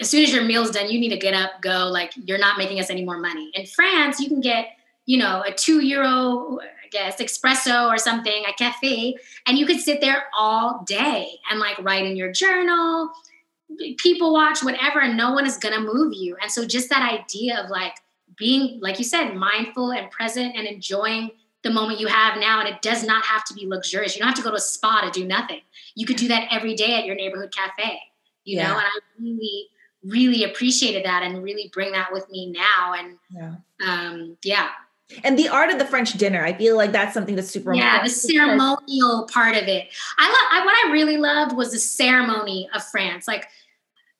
as soon as your meal's done, you need to get up, go, like you're not making us any more money. In France, you can get you know, a two euro, I guess, espresso or something, a cafe, and you could sit there all day and like write in your journal, people watch, whatever, and no one is gonna move you. And so just that idea of like being, like you said, mindful and present and enjoying the moment you have now. And it does not have to be luxurious. You don't have to go to a spa to do nothing. You could do that every day at your neighborhood cafe, you yeah. know, and I really, really appreciated that and really bring that with me now. And yeah, um, yeah and the art of the French dinner, I feel like that's something that's super yeah, the ceremonial part of it. I love I, what I really loved was the ceremony of France. Like,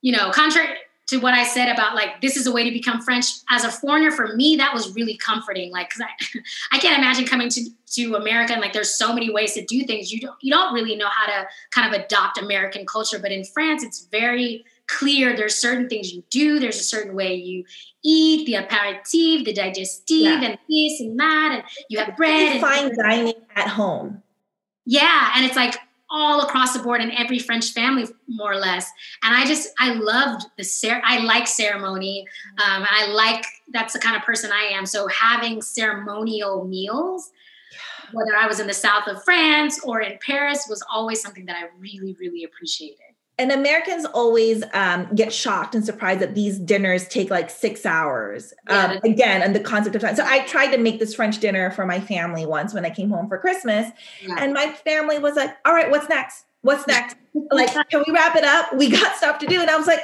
you know, contrary to what I said about like this is a way to become French as a foreigner, for me that was really comforting. Like, because I I can't imagine coming to to America and like there's so many ways to do things. You don't you don't really know how to kind of adopt American culture, but in France it's very clear there's certain things you do there's a certain way you eat the aperitif the digestif yeah. and this and that and you have bread you fine dining at home. Yeah and it's like all across the board in every french family more or less. And i just i loved the cer- i like ceremony. Um, i like that's the kind of person i am. So having ceremonial meals whether i was in the south of france or in paris was always something that i really really appreciated and Americans always um, get shocked and surprised that these dinners take like six hours. Yeah, um, again, and the concept of time. So I tried to make this French dinner for my family once when I came home for Christmas, yeah. and my family was like, "All right, what's next? What's next? like, can we wrap it up? We got stuff to do." And I was like,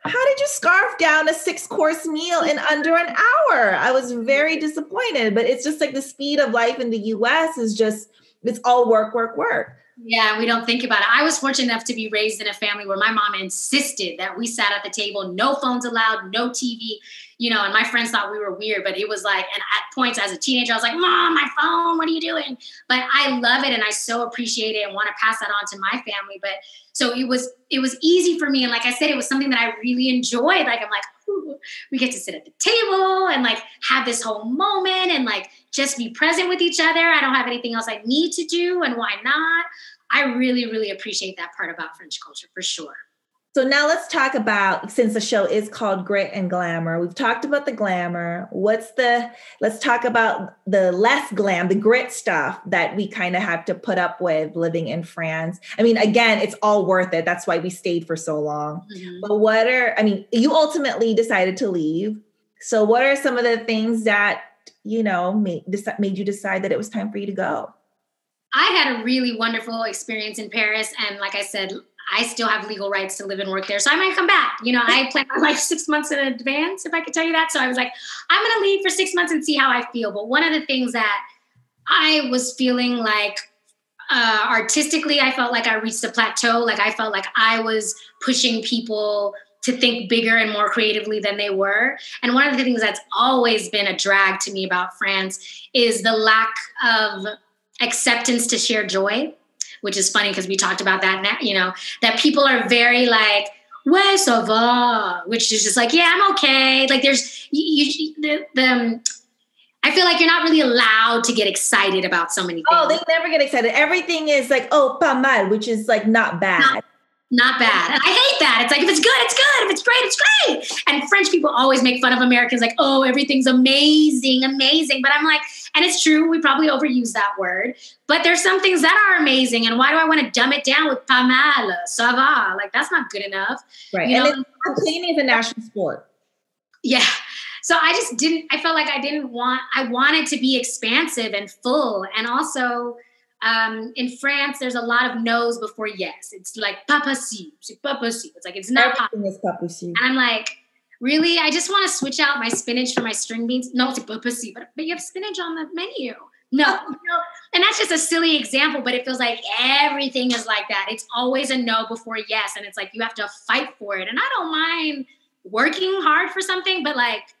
"How did you scarf down a six course meal in under an hour?" I was very disappointed, but it's just like the speed of life in the U.S. is just it's all work, work, work. Yeah, we don't think about it. I was fortunate enough to be raised in a family where my mom insisted that we sat at the table, no phones allowed, no TV, you know, and my friends thought we were weird, but it was like, and at points as a teenager, I was like, Mom, my phone, what are you doing? But I love it and I so appreciate it and want to pass that on to my family. But so it was, it was easy for me. And like I said, it was something that I really enjoyed. Like I'm like, we get to sit at the table and like have this whole moment and like just be present with each other. I don't have anything else I need to do, and why not? I really, really appreciate that part about French culture for sure. So now let's talk about since the show is called Grit and Glamour. We've talked about the glamour. What's the let's talk about the less glam, the grit stuff that we kind of have to put up with living in France. I mean, again, it's all worth it. That's why we stayed for so long. Mm-hmm. But what are I mean, you ultimately decided to leave. So what are some of the things that, you know, made made you decide that it was time for you to go? I had a really wonderful experience in Paris and like I said, I still have legal rights to live and work there. So I might come back. You know, I plan my life six months in advance, if I could tell you that. So I was like, I'm going to leave for six months and see how I feel. But one of the things that I was feeling like uh, artistically, I felt like I reached a plateau. Like I felt like I was pushing people to think bigger and more creatively than they were. And one of the things that's always been a drag to me about France is the lack of acceptance to share joy, which is funny because we talked about that now, you know, that people are very like, ouais, ça va, which is just like, yeah, I'm okay. Like there's, you, you the, the, um, I feel like you're not really allowed to get excited about so many oh, things. Oh, they never get excited. Everything is like, oh, pas mal, which is like not bad. Not, not bad. And I hate that. It's like if it's good, it's good. If it's great, it's great. And French people always make fun of Americans like, oh, everything's amazing, amazing. But I'm like, and it's true, we probably overuse that word. But there's some things that are amazing. And why do I want to dumb it down with pas mal, ça va? Like that's not good enough. Right. You and know? is a national sport. Yeah. So I just didn't, I felt like I didn't want, I wanted to be expansive and full. And also, um, in France, there's a lot of no's before yes. It's like papa si, papa si. It's like it's not Everything is papa si. And I'm like, really? I just want to switch out my spinach for my string beans. No, it's papa si, but but you have spinach on the menu. No, oh. no, and that's just a silly example, but it feels like everything is like that. It's always a no before yes, and it's like you have to fight for it. And I don't mind working hard for something, but like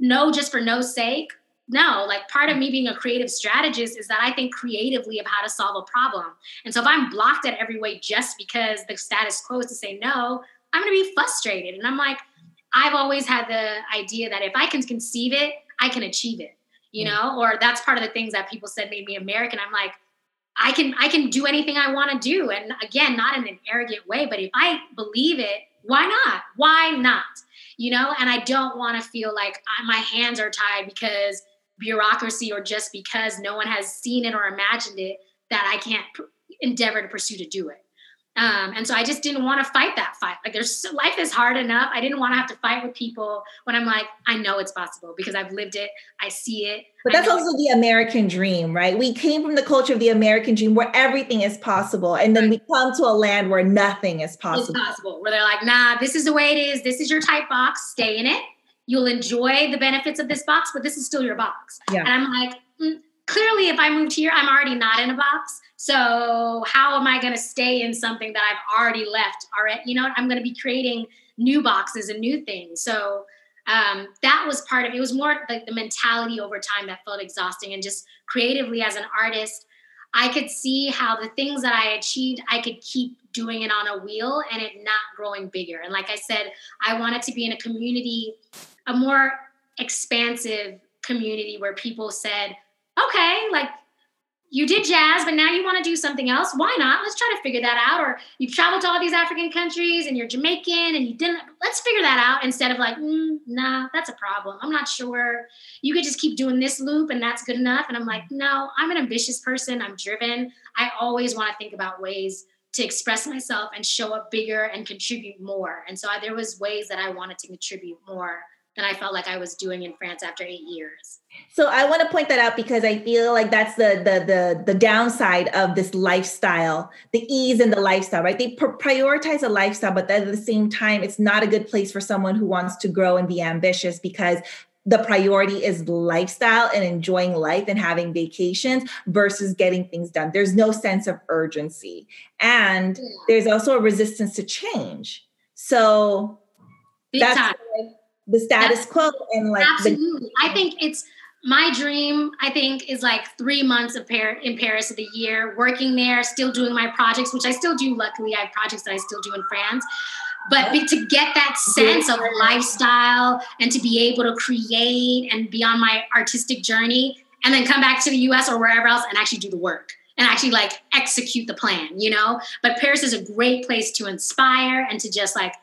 no just for no sake no, like part of me being a creative strategist is that I think creatively of how to solve a problem. And so if I'm blocked at every way just because the status quo is to say no, I'm going to be frustrated. And I'm like, I've always had the idea that if I can conceive it, I can achieve it, you mm. know, or that's part of the things that people said made me American. I'm like, I can I can do anything I want to do. And again, not in an arrogant way, but if I believe it, why not? Why not? You know, and I don't want to feel like I, my hands are tied because bureaucracy or just because no one has seen it or imagined it that I can't endeavor to pursue to do it. Um, and so I just didn't want to fight that fight. Like there's life is hard enough. I didn't want to have to fight with people when I'm like, I know it's possible because I've lived it. I see it. But that's also the American dream, right? We came from the culture of the American dream where everything is possible. And then we come to a land where nothing is possible. It's possible. Where they're like, nah, this is the way it is. This is your type box. Stay in it you'll enjoy the benefits of this box, but this is still your box. Yeah. And I'm like, mm, clearly, if I moved here, I'm already not in a box. So how am I going to stay in something that I've already left? All right, you know, I'm going to be creating new boxes and new things. So um, that was part of it. Was more like the mentality over time that felt exhausting, and just creatively as an artist, I could see how the things that I achieved, I could keep doing it on a wheel and it not growing bigger. And like I said, I wanted to be in a community a more expansive community where people said, okay, like you did jazz, but now you want to do something else. Why not? Let's try to figure that out. Or you've traveled to all these African countries and you're Jamaican and you didn't, let's figure that out instead of like, mm, nah, that's a problem. I'm not sure. You could just keep doing this loop and that's good enough. And I'm like, no, I'm an ambitious person. I'm driven. I always want to think about ways to express myself and show up bigger and contribute more. And so I, there was ways that I wanted to contribute more than I felt like I was doing in France after eight years. So I want to point that out because I feel like that's the the the the downside of this lifestyle, the ease in the lifestyle, right? They pr- prioritize a lifestyle, but at the same time, it's not a good place for someone who wants to grow and be ambitious because the priority is lifestyle and enjoying life and having vacations versus getting things done. There's no sense of urgency. And yeah. there's also a resistance to change. So Big that's time the status quo and like absolutely. The- I think it's my dream. I think is like three months of Par- in Paris of the year, working there, still doing my projects, which I still do. Luckily, I have projects that I still do in France. But to get that sense of lifestyle and to be able to create and be on my artistic journey, and then come back to the US or wherever else and actually do the work and actually like execute the plan, you know? But Paris is a great place to inspire and to just like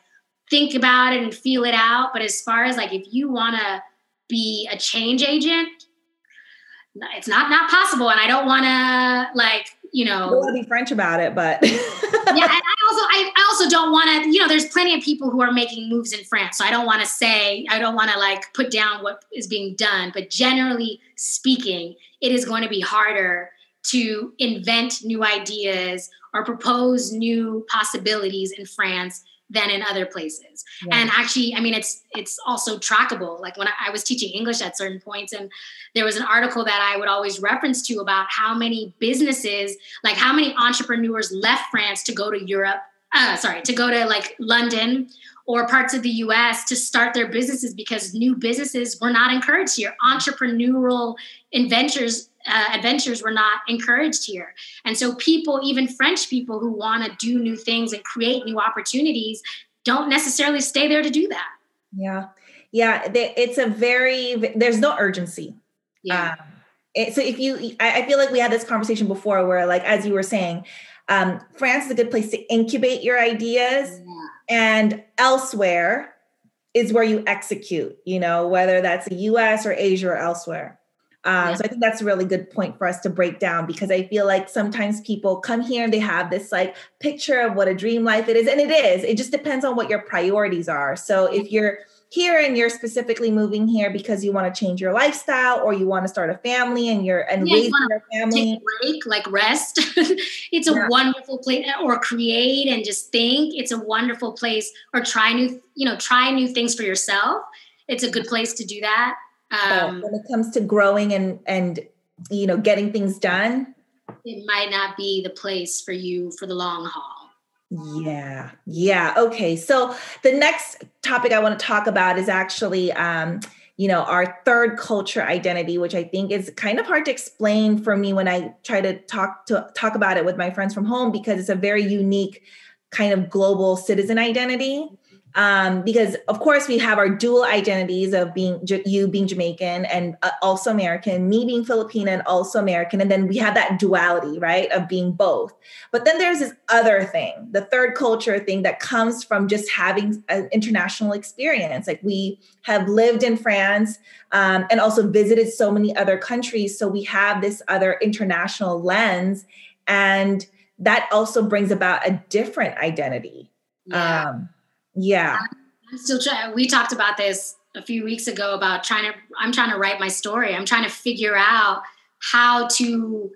think about it and feel it out. But as far as like if you want to be a change agent, it's not not possible. And I don't want to like you know. I want to be French about it, but yeah. And I also I, I also don't want to you know. There's plenty of people who are making moves in France, so I don't want to say I don't want to like put down what is being done. But generally speaking, it is going to be harder to invent new ideas or propose new possibilities in France than in other places. Yeah. And actually, I mean, it's it's also trackable. Like when I, I was teaching English at certain points, and there was an article that I would always reference to about how many businesses, like how many entrepreneurs left France to go to Europe. Uh, sorry, to go to like London or parts of the US to start their businesses because new businesses were not encouraged here. Entrepreneurial adventures uh, adventures were not encouraged here. And so people, even French people who want to do new things and create new opportunities, don't necessarily stay there to do that. Yeah. Yeah, it's a very there's no urgency. Yeah. Um, it, so if you I, I feel like we had this conversation before where like as you were saying, um, France is a good place to incubate your ideas yeah. and elsewhere is where you execute, you know, whether that's the US or Asia or elsewhere. Um, yeah. So I think that's a really good point for us to break down because I feel like sometimes people come here and they have this like picture of what a dream life it is, and it is. It just depends on what your priorities are. So if you're here and you're specifically moving here because you want to change your lifestyle or you want to start a family and you're and yeah, raise you your family take a break like rest it's a yeah. wonderful place or create and just think it's a wonderful place or try new you know try new things for yourself it's a good place to do that um, when it comes to growing and and you know getting things done it might not be the place for you for the long haul. Yeah yeah okay. So the next topic i want to talk about is actually um you know our third culture identity which i think is kind of hard to explain for me when i try to talk to talk about it with my friends from home because it's a very unique kind of global citizen identity um, because of course we have our dual identities of being you being Jamaican and uh, also American, me being Filipino and also American, and then we have that duality, right, of being both. But then there's this other thing, the third culture thing that comes from just having an international experience. Like we have lived in France um, and also visited so many other countries, so we have this other international lens, and that also brings about a different identity. Yeah. Um, yeah. I'm still trying. We talked about this a few weeks ago about trying to, I'm trying to write my story. I'm trying to figure out how to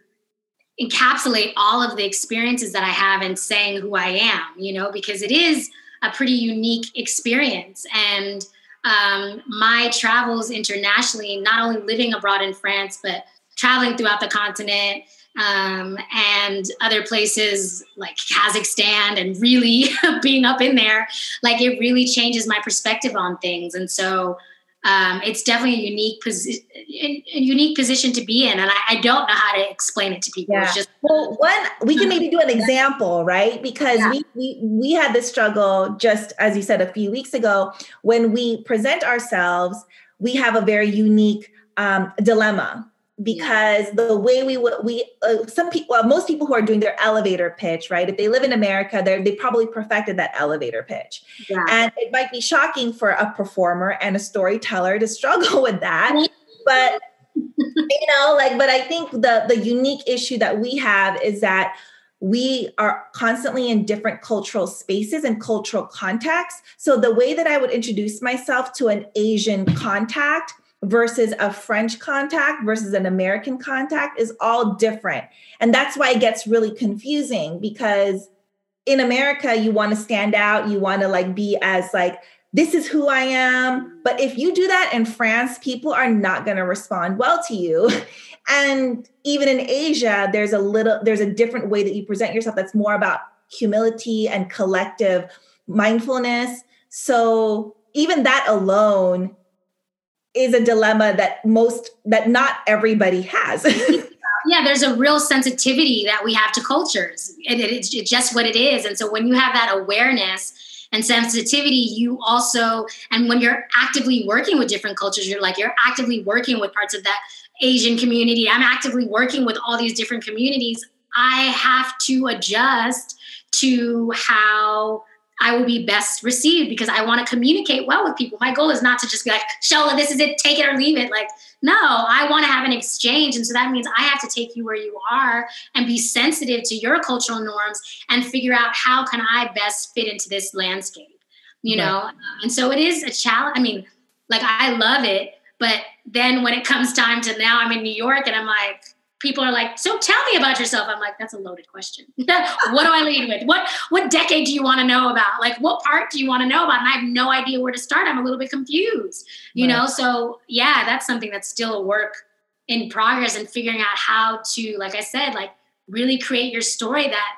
encapsulate all of the experiences that I have in saying who I am, you know, because it is a pretty unique experience. And um, my travels internationally, not only living abroad in France, but traveling throughout the continent, um, and other places like Kazakhstan and really being up in there, like it really changes my perspective on things. And so um, it's definitely a unique position, a unique position to be in, and I, I, don't know how to explain it to people. Yeah. Just- well, one we can maybe do an example, right? Because yeah. we, we we had this struggle just as you said a few weeks ago when we present ourselves. We have a very unique um, dilemma because yeah. the way we would we uh, some people well, most people who are doing their elevator pitch right if they live in america they they probably perfected that elevator pitch yeah. and it might be shocking for a performer and a storyteller to struggle with that but you know like but i think the the unique issue that we have is that we are constantly in different cultural spaces and cultural contexts so the way that i would introduce myself to an asian contact versus a French contact versus an American contact is all different. And that's why it gets really confusing because in America, you want to stand out, you want to like be as like, this is who I am. But if you do that in France, people are not going to respond well to you. And even in Asia, there's a little, there's a different way that you present yourself that's more about humility and collective mindfulness. So even that alone is a dilemma that most that not everybody has. Yeah there's a real sensitivity that we have to cultures and it, it's just what it is. And so when you have that awareness and sensitivity you also and when you're actively working with different cultures you're like you're actively working with parts of that asian community. I'm actively working with all these different communities. I have to adjust to how I will be best received because I want to communicate well with people. My goal is not to just be like, Shola, this is it, take it or leave it. Like, no, I want to have an exchange. And so that means I have to take you where you are and be sensitive to your cultural norms and figure out how can I best fit into this landscape, you right. know? And so it is a challenge. I mean, like, I love it. But then when it comes time to now I'm in New York and I'm like, people are like, "So tell me about yourself." I'm like, "That's a loaded question. what do I lead with? What what decade do you want to know about? Like, what part do you want to know about?" And I have no idea where to start. I'm a little bit confused, you right. know. So yeah, that's something that's still a work in progress and figuring out how to, like I said, like really create your story that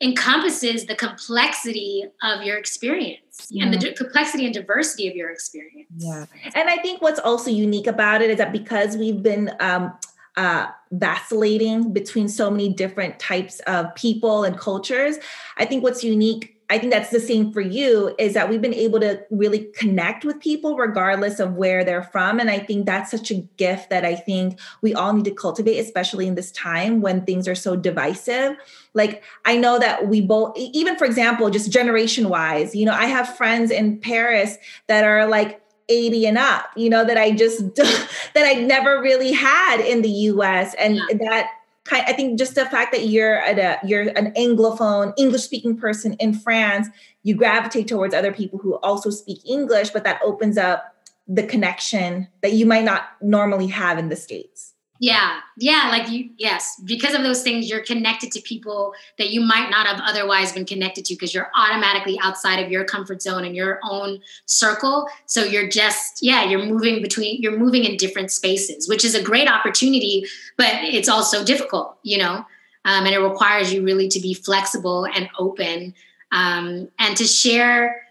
encompasses the complexity of your experience yeah. and the complexity and diversity of your experience. Yeah. And I think what's also unique about it is that because we've been um, uh, vacillating between so many different types of people and cultures, I think what's unique I think that's the same for you is that we've been able to really connect with people regardless of where they're from. And I think that's such a gift that I think we all need to cultivate, especially in this time when things are so divisive. Like, I know that we both, even for example, just generation wise, you know, I have friends in Paris that are like, 80 and up, you know, that I just that I never really had in the US. And yeah. that kind I think just the fact that you're at a you're an anglophone English speaking person in France, you gravitate towards other people who also speak English, but that opens up the connection that you might not normally have in the states. Yeah. Yeah. Like you, yes, because of those things, you're connected to people that you might not have otherwise been connected to because you're automatically outside of your comfort zone and your own circle. So you're just, yeah, you're moving between, you're moving in different spaces, which is a great opportunity, but it's also difficult, you know, um, and it requires you really to be flexible and open um, and to share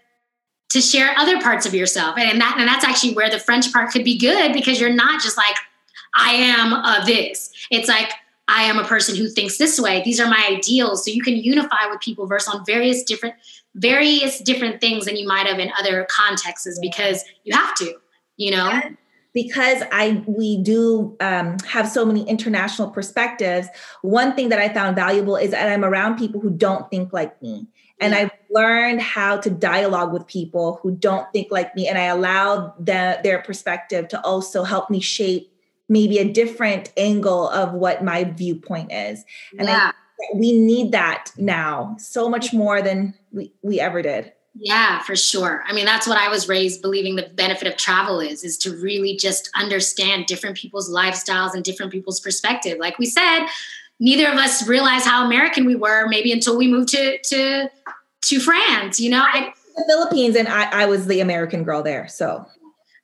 to share other parts of yourself and that and that's actually where the french part could be good because you're not just like I am a this. It's like I am a person who thinks this way. These are my ideals. So you can unify with people versus on various different various different things than you might have in other contexts because you have to, you know. because I we do um, have so many international perspectives. One thing that I found valuable is that I'm around people who don't think like me. And I've learned how to dialogue with people who don't think like me, and I allow the, their perspective to also help me shape maybe a different angle of what my viewpoint is. And yeah. I, we need that now so much more than we, we ever did. Yeah, for sure. I mean, that's what I was raised believing the benefit of travel is, is to really just understand different people's lifestyles and different people's perspective. Like we said, neither of us realized how American we were maybe until we moved to to to France, you know. I, the Philippines and I, I was the American girl there. So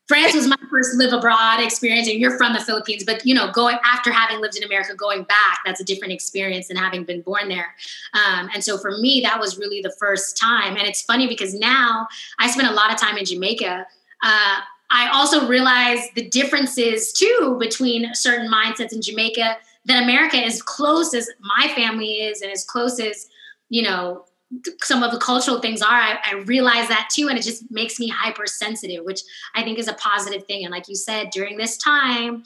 France was my first live abroad experience, and you're from the Philippines, but you know, going after having lived in America, going back, that's a different experience than having been born there. Um, and so for me, that was really the first time. And it's funny because now I spend a lot of time in Jamaica. Uh, I also realize the differences too between certain mindsets in Jamaica that America, as close as my family is, and as close as you know some of the cultural things are I, I, realize that too and it just makes me hypersensitive which i think is a positive thing. And like you said during this time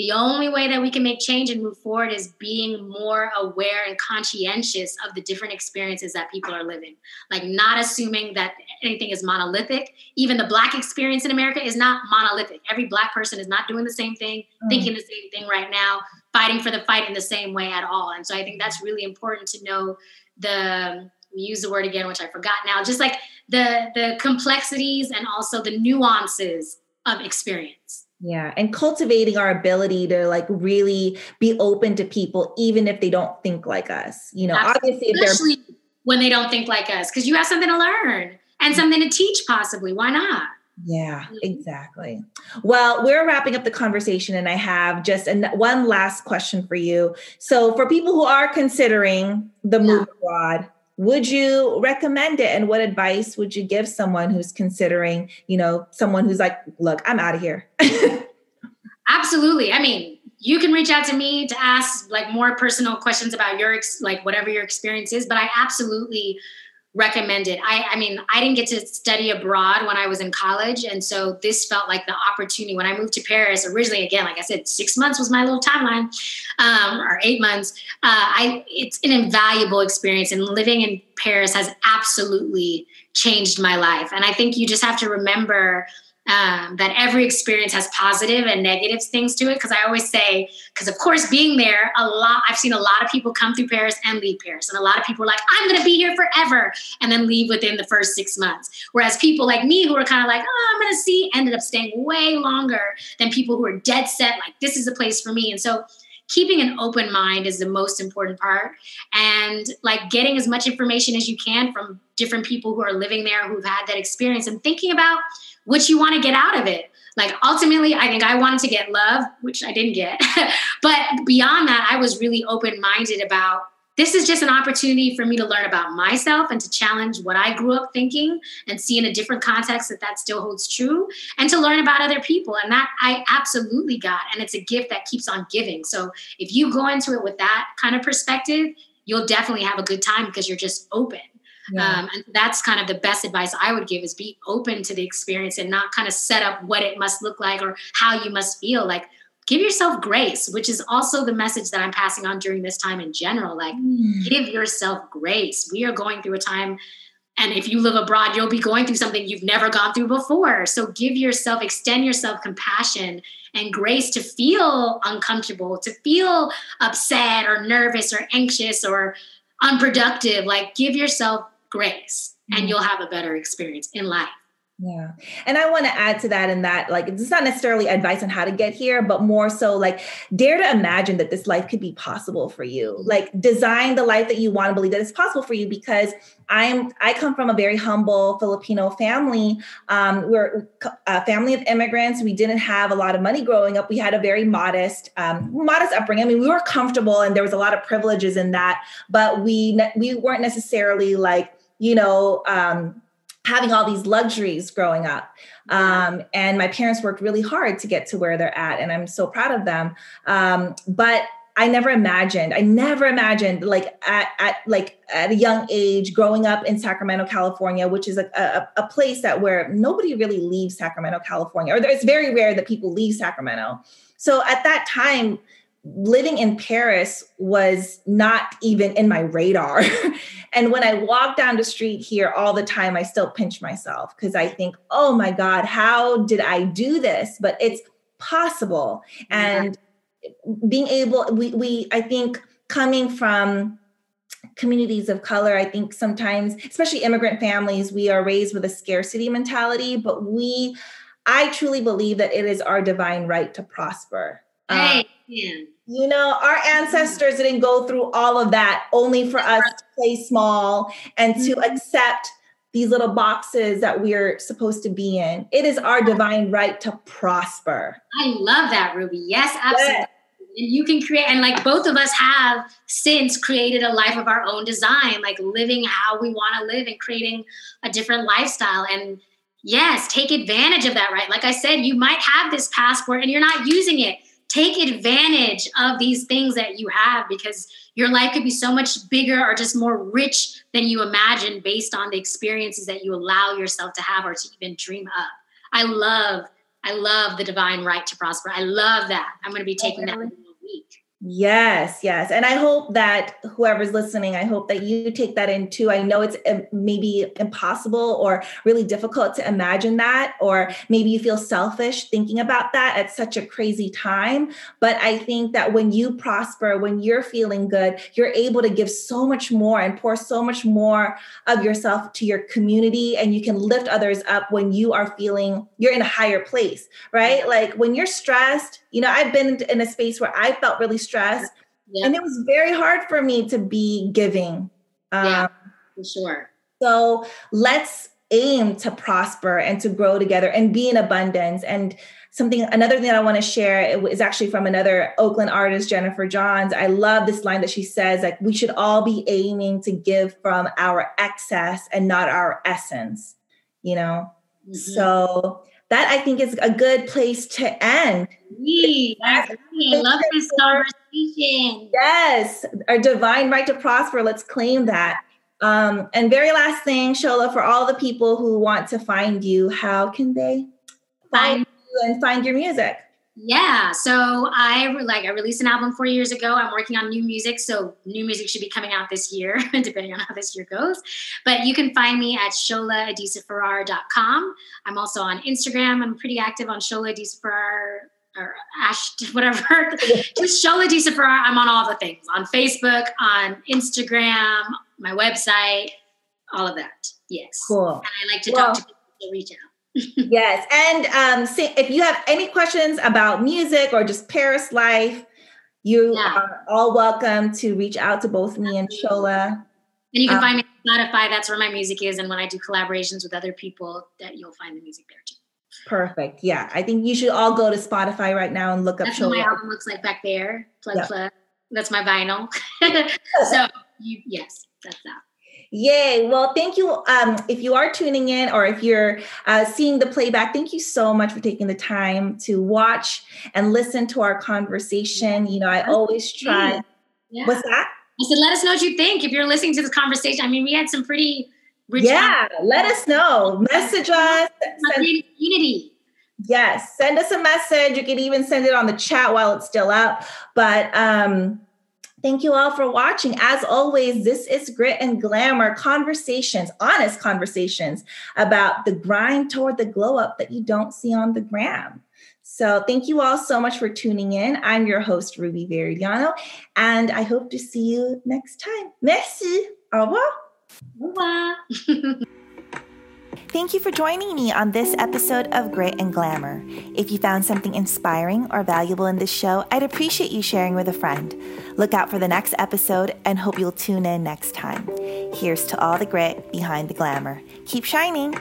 the only way that we can make change and move forward is being more aware and conscientious of the different experiences that people are living. Like not assuming that anything is monolithic. Even the black experience in america is not monolithic. Every black person is not doing the same thing mm. thinking the same thing right now fighting for the fight in the same way at all. And so i think that's really important to know the we use the word again, which I forgot now, just like the the complexities and also the nuances of experience. Yeah, and cultivating our ability to like really be open to people, even if they don't think like us. You know, Absolutely. obviously, especially when they don't think like us, because you have something to learn and something to teach, possibly. Why not? Yeah, mm-hmm. exactly. Well, we're wrapping up the conversation, and I have just an, one last question for you. So, for people who are considering the yeah. move abroad, would you recommend it? And what advice would you give someone who's considering you know someone who's like look i'm out of here? Absolutely. I mean you can reach out to me to ask like more personal questions about your like whatever your experience is but i absolutely recommend it. I, I mean, I didn't get to study abroad when I was in college. And so this felt like the opportunity when I moved to Paris originally, again, like I said, six months was my little timeline um, or eight months. Uh, I, it's an invaluable experience and living in Paris has absolutely changed my life. And I think you just have to remember um, that every experience has positive and negative things to it. Because I always say, because of course, being there, a lot, I've seen a lot of people come through Paris and leave Paris. And a lot of people are like, I'm going to be here forever, and then leave within the first six months. Whereas people like me who are kind of like, oh, I'm going to see, ended up staying way longer than people who are dead set, like, this is a place for me. And so, keeping an open mind is the most important part. And like getting as much information as you can from different people who are living there who've had that experience and thinking about what you want to get out of it. Like ultimately, I think I wanted to get love, which I didn't get. but beyond that, I was really open minded about this is just an opportunity for me to learn about myself and to challenge what I grew up thinking and see in a different context that that still holds true and to learn about other people. And that I absolutely got. And it's a gift that keeps on giving. So if you go into it with that kind of perspective, you'll definitely have a good time because you're just open. Yeah. Um, and that's kind of the best advice I would give is be open to the experience and not kind of set up what it must look like or how you must feel. Like give yourself grace, which is also the message that I'm passing on during this time in general. Like, mm. give yourself grace. We are going through a time, and if you live abroad, you'll be going through something you've never gone through before. So, give yourself, extend yourself compassion and grace to feel uncomfortable, to feel upset or nervous or anxious or unproductive. Like, give yourself grace, mm. and you'll have a better experience in life. Yeah. And I want to add to that in that, like, it's not necessarily advice on how to get here, but more so like, dare to imagine that this life could be possible for you. Like, design the life that you want to believe that it's possible for you because I'm, I come from a very humble Filipino family. Um, we're a family of immigrants. We didn't have a lot of money growing up. We had a very modest, um, modest upbringing. I mean, we were comfortable and there was a lot of privileges in that, but we, we weren't necessarily like, you know, um, having all these luxuries growing up. Um, and my parents worked really hard to get to where they're at, and I'm so proud of them. Um, but I never imagined, I never imagined like at, at like at a young age growing up in Sacramento, California, which is a, a, a place that where nobody really leaves Sacramento, California, or it's very rare that people leave Sacramento. So at that time, living in Paris was not even in my radar. and when I walk down the street here all the time, I still pinch myself because I think, oh my God, how did I do this? But it's possible. And being able, we, we, I think coming from communities of color, I think sometimes, especially immigrant families, we are raised with a scarcity mentality, but we, I truly believe that it is our divine right to prosper. Hey. Um, you know, our ancestors didn't go through all of that only for us to play small and to mm-hmm. accept these little boxes that we're supposed to be in. It is our divine right to prosper. I love that, Ruby. Yes, absolutely. Yes. And you can create, and like both of us have since created a life of our own design, like living how we want to live and creating a different lifestyle. And yes, take advantage of that, right? Like I said, you might have this passport and you're not using it take advantage of these things that you have because your life could be so much bigger or just more rich than you imagine based on the experiences that you allow yourself to have or to even dream up. I love, I love the divine right to prosper. I love that. I'm going to be oh, taking that in a week. Yes, yes. And I hope that whoever's listening, I hope that you take that in too. I know it's um, maybe impossible or really difficult to imagine that, or maybe you feel selfish thinking about that at such a crazy time. But I think that when you prosper, when you're feeling good, you're able to give so much more and pour so much more of yourself to your community, and you can lift others up when you are feeling you're in a higher place, right? Like when you're stressed, you know, I've been in a space where I felt really stress. Yeah. And it was very hard for me to be giving. Um, yeah, for sure. So let's aim to prosper and to grow together and be in abundance. And something, another thing that I want to share is actually from another Oakland artist, Jennifer Johns. I love this line that she says, like, we should all be aiming to give from our excess and not our essence, you know? Mm-hmm. So that I think is a good place to end. Me, I love this conversation. Yes, our divine right to prosper. Let's claim that. Um, and very last thing, Shola, for all the people who want to find you, how can they find you and find your music? Yeah, so I like I released an album four years ago. I'm working on new music, so new music should be coming out this year, depending on how this year goes. But you can find me at sholaadisafarrar.com. I'm also on Instagram. I'm pretty active on Shola Adisafarrar or Ash, whatever. Just Shola Adisafarrar. I'm on all the things on Facebook, on Instagram, my website, all of that. Yes. Cool. And I like to well, talk to people, so reach out yes. And um, if you have any questions about music or just Paris life, You yeah. are all welcome to reach out to both me and Shola. And you can um, find me on Spotify. That's where my music is. And when I do collaborations with other people, that you'll find the music there too. Perfect. Yeah. I think you should all go to Spotify right now and look up That's Shola. what my album looks like back there. Plug, yep. plug. That's my vinyl. so, you, yes, that's that. Yay. Well, thank you. Um, if you are tuning in or if you're uh, seeing the playback, thank you so much for taking the time to watch and listen to our conversation. You know, I always try. Yeah. What's that? I said, let us know what you think if you're listening to this conversation. I mean, we had some pretty rich. Yeah, let us know. Message us. Unity. Yes, send us a message. You can even send it on the chat while it's still up. But um, Thank you all for watching. As always, this is Grit and Glamour conversations, honest conversations about the grind toward the glow up that you don't see on the gram. So, thank you all so much for tuning in. I'm your host, Ruby Veridiano, and I hope to see you next time. Merci. Au revoir. Au revoir. Thank you for joining me on this episode of Grit and Glamour. If you found something inspiring or valuable in this show, I'd appreciate you sharing with a friend. Look out for the next episode and hope you'll tune in next time. Here's to all the grit behind the glamour. Keep shining.